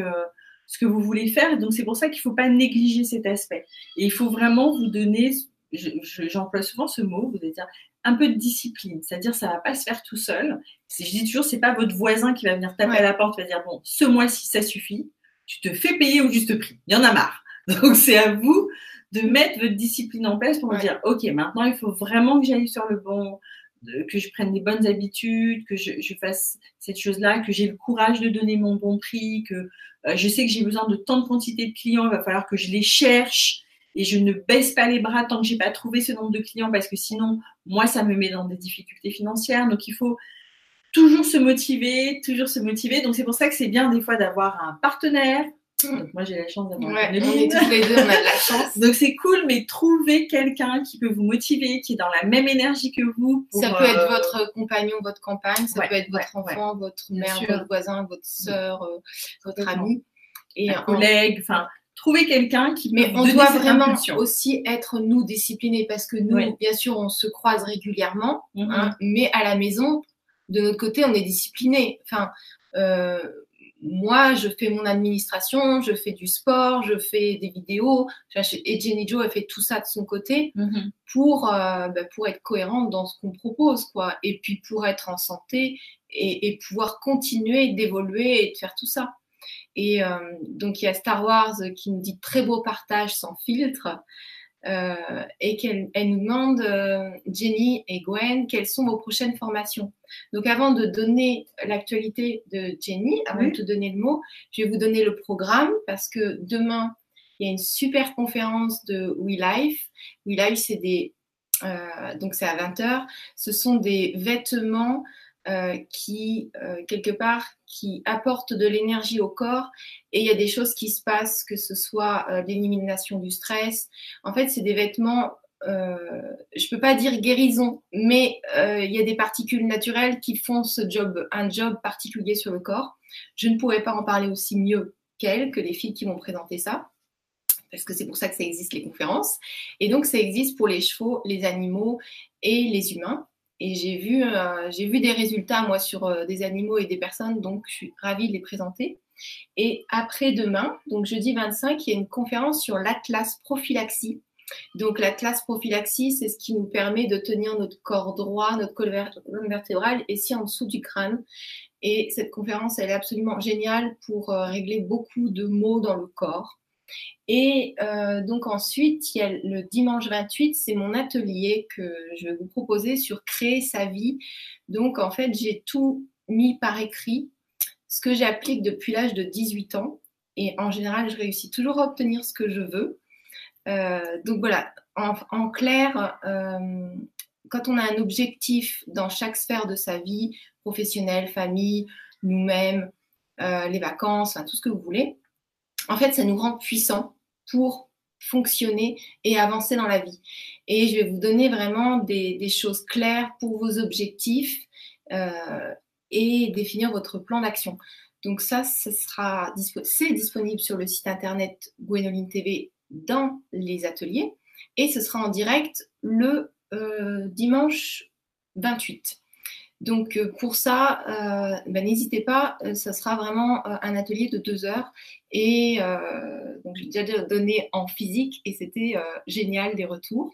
ce que vous voulez faire. Donc, c'est pour ça qu'il ne faut pas négliger cet aspect. Et il faut vraiment vous donner, j'emploie souvent ce mot, vous allez dire, un peu de discipline. C'est-à-dire, ça ne va pas se faire tout seul. Je dis toujours, ce n'est pas votre voisin qui va venir taper à la porte, va dire, bon, ce mois-ci, ça suffit. Tu te fais payer au juste prix. Il y en a marre. Donc, c'est à vous de mettre votre discipline en place pour vous dire, OK, maintenant, il faut vraiment que j'aille sur le bon, que je prenne des bonnes habitudes, que je, je fasse cette chose-là, que j'ai le courage de donner mon bon prix, que je sais que j'ai besoin de tant de quantité de clients, il va falloir que je les cherche et je ne baisse pas les bras tant que j'ai pas trouvé ce nombre de clients parce que sinon, moi, ça me met dans des difficultés financières. Donc, il faut toujours se motiver, toujours se motiver. Donc, c'est pour ça que c'est bien des fois d'avoir un partenaire, donc moi j'ai la chance d'avoir ouais, une on est tous les deux, on a de la chance. Donc c'est cool, mais trouver quelqu'un qui peut vous motiver, qui est dans la même énergie que vous. ça peut être euh, votre compagnon, votre compagne, ça peut être votre enfant, votre mère, votre voisin, votre soeur, euh, votre ami. Et un collègue, enfin trouver quelqu'un qui mais on doit vraiment aussi être nous disciplinés parce que nous bien sûr on se croise régulièrement mm-hmm. hein, mais à la maison de notre côté on est discipliné enfin euh, moi, je fais mon administration, je fais du sport, je fais des vidéos. Et Jenny Jo, elle fait tout ça de son côté mm-hmm. pour, euh, bah, pour être cohérente dans ce qu'on propose, quoi. Et puis pour être en santé et, et pouvoir continuer d'évoluer et de faire tout ça. Et euh, donc, il y a Star Wars qui nous dit très beau partage sans filtre. Euh, et qu'elle elle nous demande, euh, Jenny et Gwen, quelles sont vos prochaines formations. Donc avant de donner l'actualité de Jenny, avant de te donner le mot, je vais vous donner le programme parce que demain, il y a une super conférence de WeLife. WeLife, c'est des... Euh, donc c'est à 20h. Ce sont des vêtements euh, qui, euh, quelque part, qui apportent de l'énergie au corps. Et il y a des choses qui se passent, que ce soit euh, l'élimination du stress. En fait, c'est des vêtements, je ne peux pas dire guérison, mais il y a des particules naturelles qui font ce job, un job particulier sur le corps. Je ne pourrais pas en parler aussi mieux qu'elles, que les filles qui vont présenter ça parce que c'est pour ça que ça existe les conférences. Et donc, ça existe pour les chevaux, les animaux et les humains. Et j'ai vu, euh, vu des résultats, moi, sur euh, des animaux et des personnes, donc je suis ravie de les présenter. Et après-demain, donc jeudi 25, il y a une conférence sur l'Atlas prophylaxie. Donc l'Atlas prophylaxie, c'est ce qui nous permet de tenir notre corps droit, notre colonne vertébrale, ici en dessous du crâne. Et cette conférence, elle est absolument géniale pour euh, régler beaucoup de maux dans le corps. Et euh, donc ensuite, il y a le dimanche 28, c'est mon atelier que je vais vous proposer sur créer sa vie. Donc en fait, j'ai tout mis par écrit, ce que j'applique depuis l'âge de 18 ans. Et en général, je réussis toujours à obtenir ce que je veux. Euh, donc voilà, en, clair, euh, quand on a un objectif dans chaque sphère de sa vie, professionnelle, famille, nous-mêmes, les vacances, tout ce que vous voulez, en fait, ça nous rend puissants pour fonctionner et avancer dans la vie. Et je vais vous donner vraiment des, choses claires pour vos objectifs euh, et définir votre plan d'action. Donc ça, ce sera c'est disponible sur le site internet Gwenoline TV dans les ateliers et ce sera en direct le euh, dimanche 28. Donc euh, pour ça, euh, ben, n'hésitez pas, euh, ça sera vraiment un atelier de deux heures. Et donc j'ai déjà donné en physique et c'était génial des retours.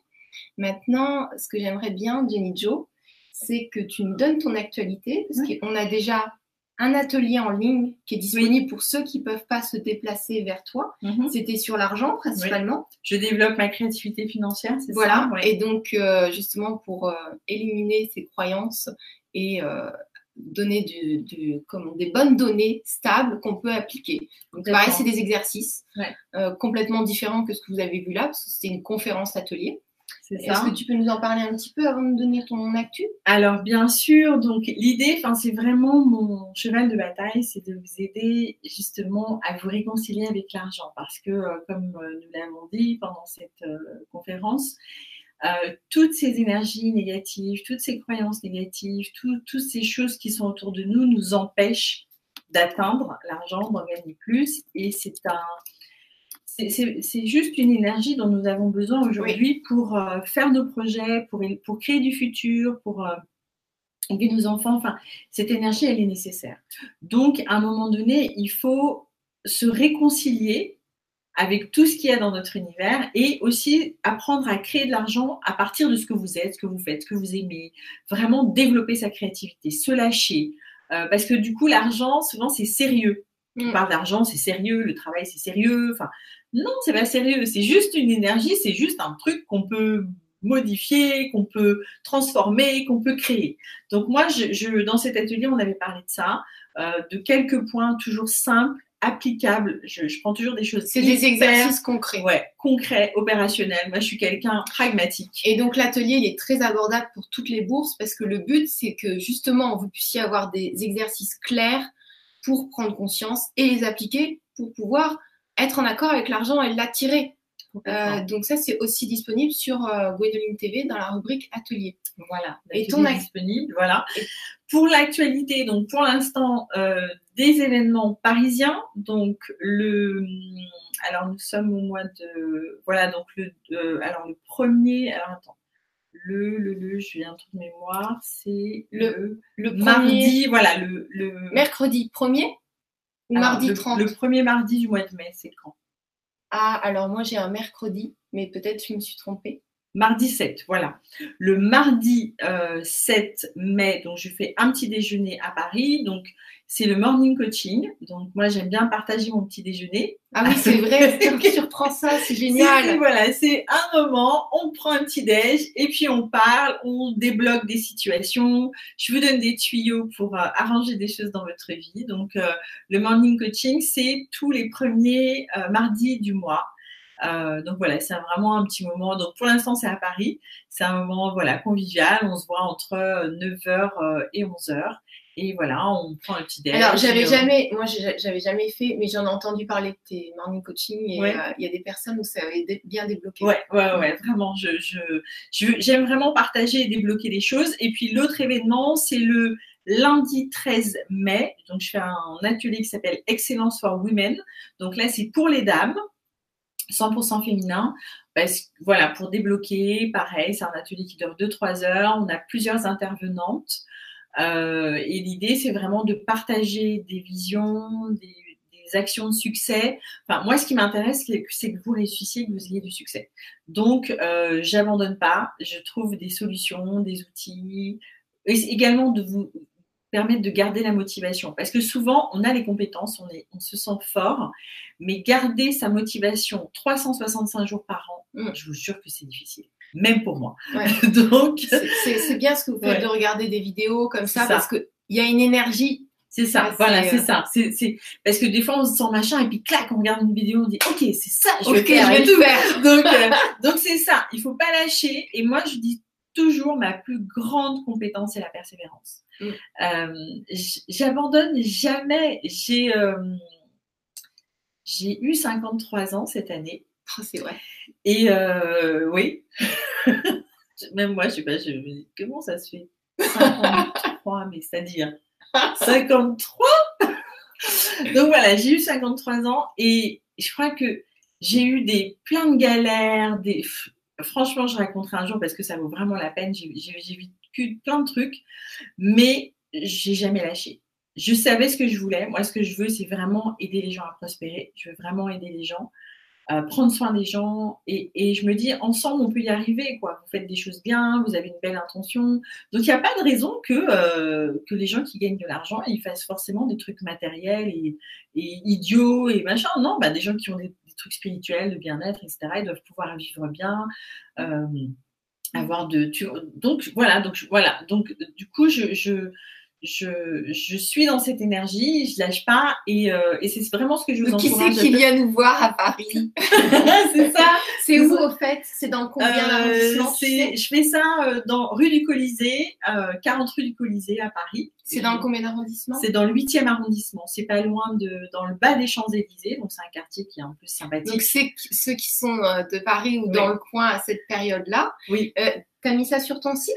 Maintenant, ce que j'aimerais bien, Jenny Joe, c'est que tu nous donnes ton actualité, parce qu'on a déjà un atelier en ligne qui est disponible pour ceux qui ne peuvent pas se déplacer vers toi. Mhm. C'était sur l'argent principalement. Je développe ma créativité financière, c'est voilà. ça? Et donc, justement, pour éliminer ces croyances et euh, donner du, des bonnes données stables qu'on peut appliquer. Donc, pareil, c'est des exercices euh, complètement différents que ce que vous avez vu là, parce que c'était une conférence atelier. Est-ce que tu peux nous en parler un petit peu avant de donner ton actu? Alors bien sûr, donc l'idée, c'est vraiment mon cheval de bataille, c'est de vous aider justement à vous réconcilier avec l'argent, parce que euh, comme nous l'avons dit pendant cette conférence, euh, toutes ces énergies négatives, toutes ces croyances négatives, toutes ces choses qui sont autour de nous nous empêchent d'atteindre l'argent, d'en gagner plus. Et c'est un, c'est juste une énergie dont nous avons besoin aujourd'hui pour euh, faire nos projets, pour, pour créer du futur, pour euh, aider nos enfants. Enfin, cette énergie, elle est nécessaire. Donc, à un moment donné, il faut se réconcilier avec tout ce qu'il y a dans notre univers et aussi apprendre à créer de l'argent à partir de ce que vous êtes, ce que vous faites, ce que vous aimez. Vraiment développer sa créativité, se lâcher. Euh, parce que du coup, l'argent, souvent, c'est sérieux. On mm. parle d'argent, c'est sérieux, le travail, c'est sérieux. Enfin, non, c'est pas sérieux. C'est juste une énergie, c'est juste un truc qu'on peut modifier, qu'on peut transformer, qu'on peut créer. Donc moi, je, dans cet atelier, on avait parlé de ça, euh, de quelques points toujours simples applicable. Je, prends toujours des choses. C'est des exercices concrets. Ouais, concrets, opérationnels. Moi, je suis quelqu'un pragmatique. Et donc, l'atelier, il est très abordable pour toutes les bourses parce que le but, c'est que justement, vous puissiez avoir des exercices clairs pour prendre conscience et les appliquer pour pouvoir être en accord avec l'argent et l'attirer. Euh, donc ça, c'est aussi disponible sur euh, TV dans la rubrique atelier. Voilà. Et ton disponible, voilà. Pour l'actualité, donc pour l'instant, euh, des événements parisiens. Donc le, alors nous sommes au mois de, voilà donc le, alors le premier, alors attends, le, le, le, je viens un truc de mémoire, c'est le, le, mardi, voilà le, le mercredi 1er ou mardi 30. Le premier mardi du mois de mai, c'est quand? Ah alors moi j'ai un mercredi, mais peut-être je me suis trompée. Mardi 7, voilà. Le mardi 7 euh, mai, donc je fais un petit déjeuner à Paris. Donc c'est le morning coaching. Donc moi j'aime bien partager mon petit déjeuner. Ah oui, c'est vrai, tu surprends ça, c'est génial. Voilà, c'est un moment, on prend un petit déj et puis on parle, on débloque des situations. Je vous donne des tuyaux pour euh, arranger des choses dans votre vie. Donc euh, le morning coaching, c'est tous les premiers mardis du mois. Euh, donc voilà, c'est vraiment un petit moment. Donc pour l'instant, c'est à Paris. C'est un moment voilà convivial. On se voit entre 9h euh, euh, et 11h. Et voilà, on prend un petit déj. Alors, j'avais jamais, moi, j'avais jamais fait, mais j'en ai entendu parler de tes morning coaching et il y a des personnes où ça avait bien débloqué. Ouais, ouais, ouais, vraiment. Je, je, j'aime vraiment partager et débloquer les choses. Et puis, l'autre événement, c'est le lundi 13 mai. Donc, je fais un atelier qui s'appelle Excellence for Women. Donc là, c'est pour les dames. 100% féminin. Parce, voilà, pour débloquer, pareil, c'est un atelier qui dure 2-3 heures. On a plusieurs intervenantes. Euh, et l'idée, c'est vraiment de partager des visions, des, actions de succès. Enfin, moi, ce qui m'intéresse, c'est que vous réussissiez, que vous ayez du succès. Donc, euh, j'abandonne pas. Je trouve des solutions, des outils. Également de vous permettre de garder la motivation. Parce que souvent, on a les compétences, on, est, on se sent fort, mais garder sa motivation 365 jours par an, mm. je vous jure que c'est difficile. Même pour moi. Donc, c'est bien ce que vous faites de regarder des vidéos comme ça, parce qu'il y a une énergie c'est ça, voilà, c'est euh, ça. C'est parce que des fois on se sent machin et puis clac, on regarde une vidéo, on dit ok, c'est ça, je vais faire. Je vais tout faire. Donc euh, donc c'est ça. Il faut pas lâcher. Et moi je dis toujours ma plus grande compétence c'est la persévérance. Mm. Euh, j'abandonne jamais. J'ai euh, j'ai eu 53 ans cette année. Oh, c'est vrai. Et euh, oui, même moi, je sais pas, je me dis comment ça se fait? 53, mais c'est-à-dire 53 Donc voilà, j'ai eu 53 ans et je crois que j'ai eu des plein de galères, des franchement, je raconterai un jour parce que ça vaut vraiment la peine. J'ai circuit, plein de trucs, mais j'ai jamais lâché. Je savais ce que je voulais. Moi, ce que je veux, c'est vraiment aider les gens à prospérer. Je veux vraiment aider les gens prendre soin des gens. Et, je me dis, ensemble, on peut y arriver. Quoi. Vous faites des choses bien, vous avez une belle intention. Donc, il n'y a pas de raison que, euh, que les gens qui gagnent de l'argent, ils fassent forcément des trucs matériels et, idiots et machin. Non, bah, des gens qui ont des, trucs spirituels, de bien-être, etc., ils doivent pouvoir vivre bien. Euh, avoir de donc voilà donc voilà donc du coup je, je je, suis dans cette énergie, je lâche pas et, euh, et c'est vraiment ce que je vous encourage. Qui c'est qui vient nous voir à Paris C'est ça. C'est où au fait? C'est dans combien euh, Je fais ça euh, dans rue du Colisée, 40 rue du Colisée à Paris. C'est dans combien d'arrondissement? C'est dans le 8e arrondissement. C'est pas loin de dans le bas des Champs-Élysées, donc c'est un quartier qui est en plus sympathique. Donc c'est ceux qui sont de Paris ou dans le coin à cette période-là. Oui. tu as mis ça sur ton site?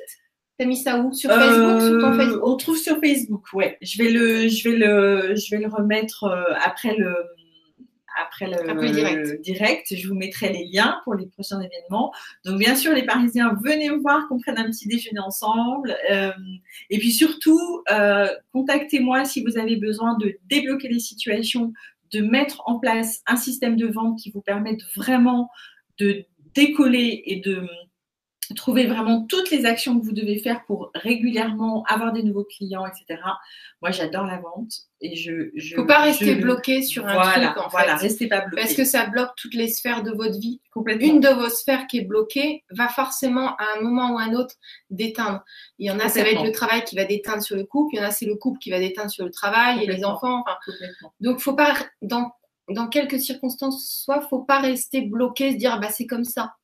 T'as mis ça où? Sur Facebook, sur ton euh, Facebook? On trouve sur Facebook, ouais. Je vais le, je vais le, je vais le remettre euh, après le, après le, direct. Je vous mettrai les liens pour les prochains événements. Donc bien sûr, les Parisiens, venez me voir, qu'on prenne un petit déjeuner ensemble. Euh, et puis surtout, contactez-moi si vous avez besoin de débloquer les situations, de mettre en place un système de vente qui vous permette vraiment de décoller et de Trouvez vraiment toutes les actions que vous devez faire pour régulièrement avoir des nouveaux clients, etc. Moi, j'adore la vente et je. je faut pas rester bloqué sur un voilà, truc. En voilà, restez pas bloqué. Parce que ça bloque toutes les sphères de votre vie. Une de vos sphères qui est bloquée va forcément à un moment ou à un autre déteindre. Il y en a, ça va être le travail qui va déteindre sur le couple. Il y en a, c'est le couple qui va déteindre sur le travail et les enfants. Enfin, donc, faut pas dans dans quelques circonstances, soit faut pas rester bloqué, se dire bah c'est comme ça.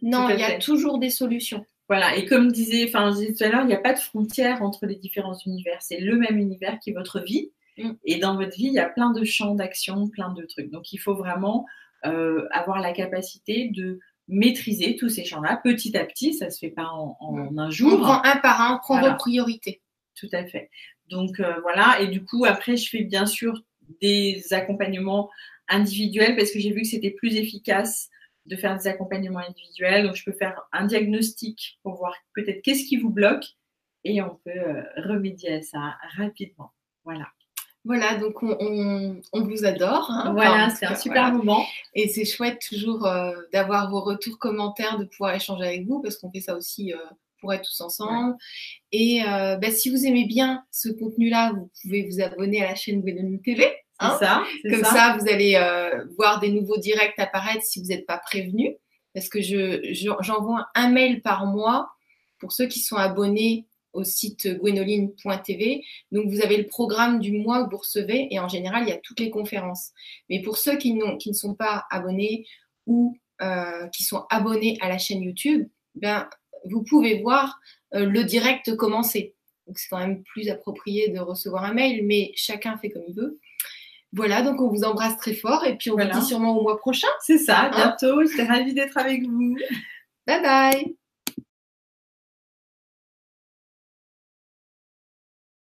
Non, il y a toujours des solutions. Voilà, et comme disait, enfin, je disais tout à l'heure, il n'y a pas de frontière entre les différents univers. C'est le même univers qui est votre vie. Mm. Et dans votre vie, il y a plein de champs d'action, plein de trucs. Donc, il faut vraiment euh, avoir la capacité de maîtriser tous ces champs-là petit à petit. Ça ne se fait pas en, mm. un jour. On prend un par un, on prend vos priorités. Tout à fait. Donc, euh, voilà. Et du coup, après, je fais bien sûr des accompagnements individuels parce que j'ai vu que c'était plus efficace de faire des accompagnements individuels. Donc, je peux faire un diagnostic pour voir peut-être qu'est-ce qui vous bloque et on peut euh, remédier à ça rapidement. Voilà. Voilà, donc on, vous adore. Hein. voilà, c'est un super moment. Et c'est chouette toujours euh, d'avoir vos retours commentaires, de pouvoir échanger avec vous, parce qu'on fait ça aussi euh, pour être tous ensemble. Et bah, si vous aimez bien ce contenu-là, vous pouvez vous abonner à la chaîne Gwenoline TV. Hein. ça, Comme ça. vous allez euh, voir des nouveaux directs apparaître si vous n'êtes pas prévenu. Parce que j'envoie un mail par mois pour ceux qui sont abonnés au site gwenoline.tv. Donc, vous avez le programme du mois que vous recevez et en général, il y a toutes les conférences. Mais pour ceux qui, qui ne sont pas abonnés ou euh, qui sont abonnés à la chaîne YouTube, ben, vous pouvez voir euh, le direct commencer. Donc, c'est quand même plus approprié de recevoir un mail, mais chacun fait comme il veut. Voilà, donc on vous embrasse très fort et puis on vous dit sûrement au mois prochain. C'est ça, à hein bientôt. J'étais ravie d'être avec vous. Bye bye.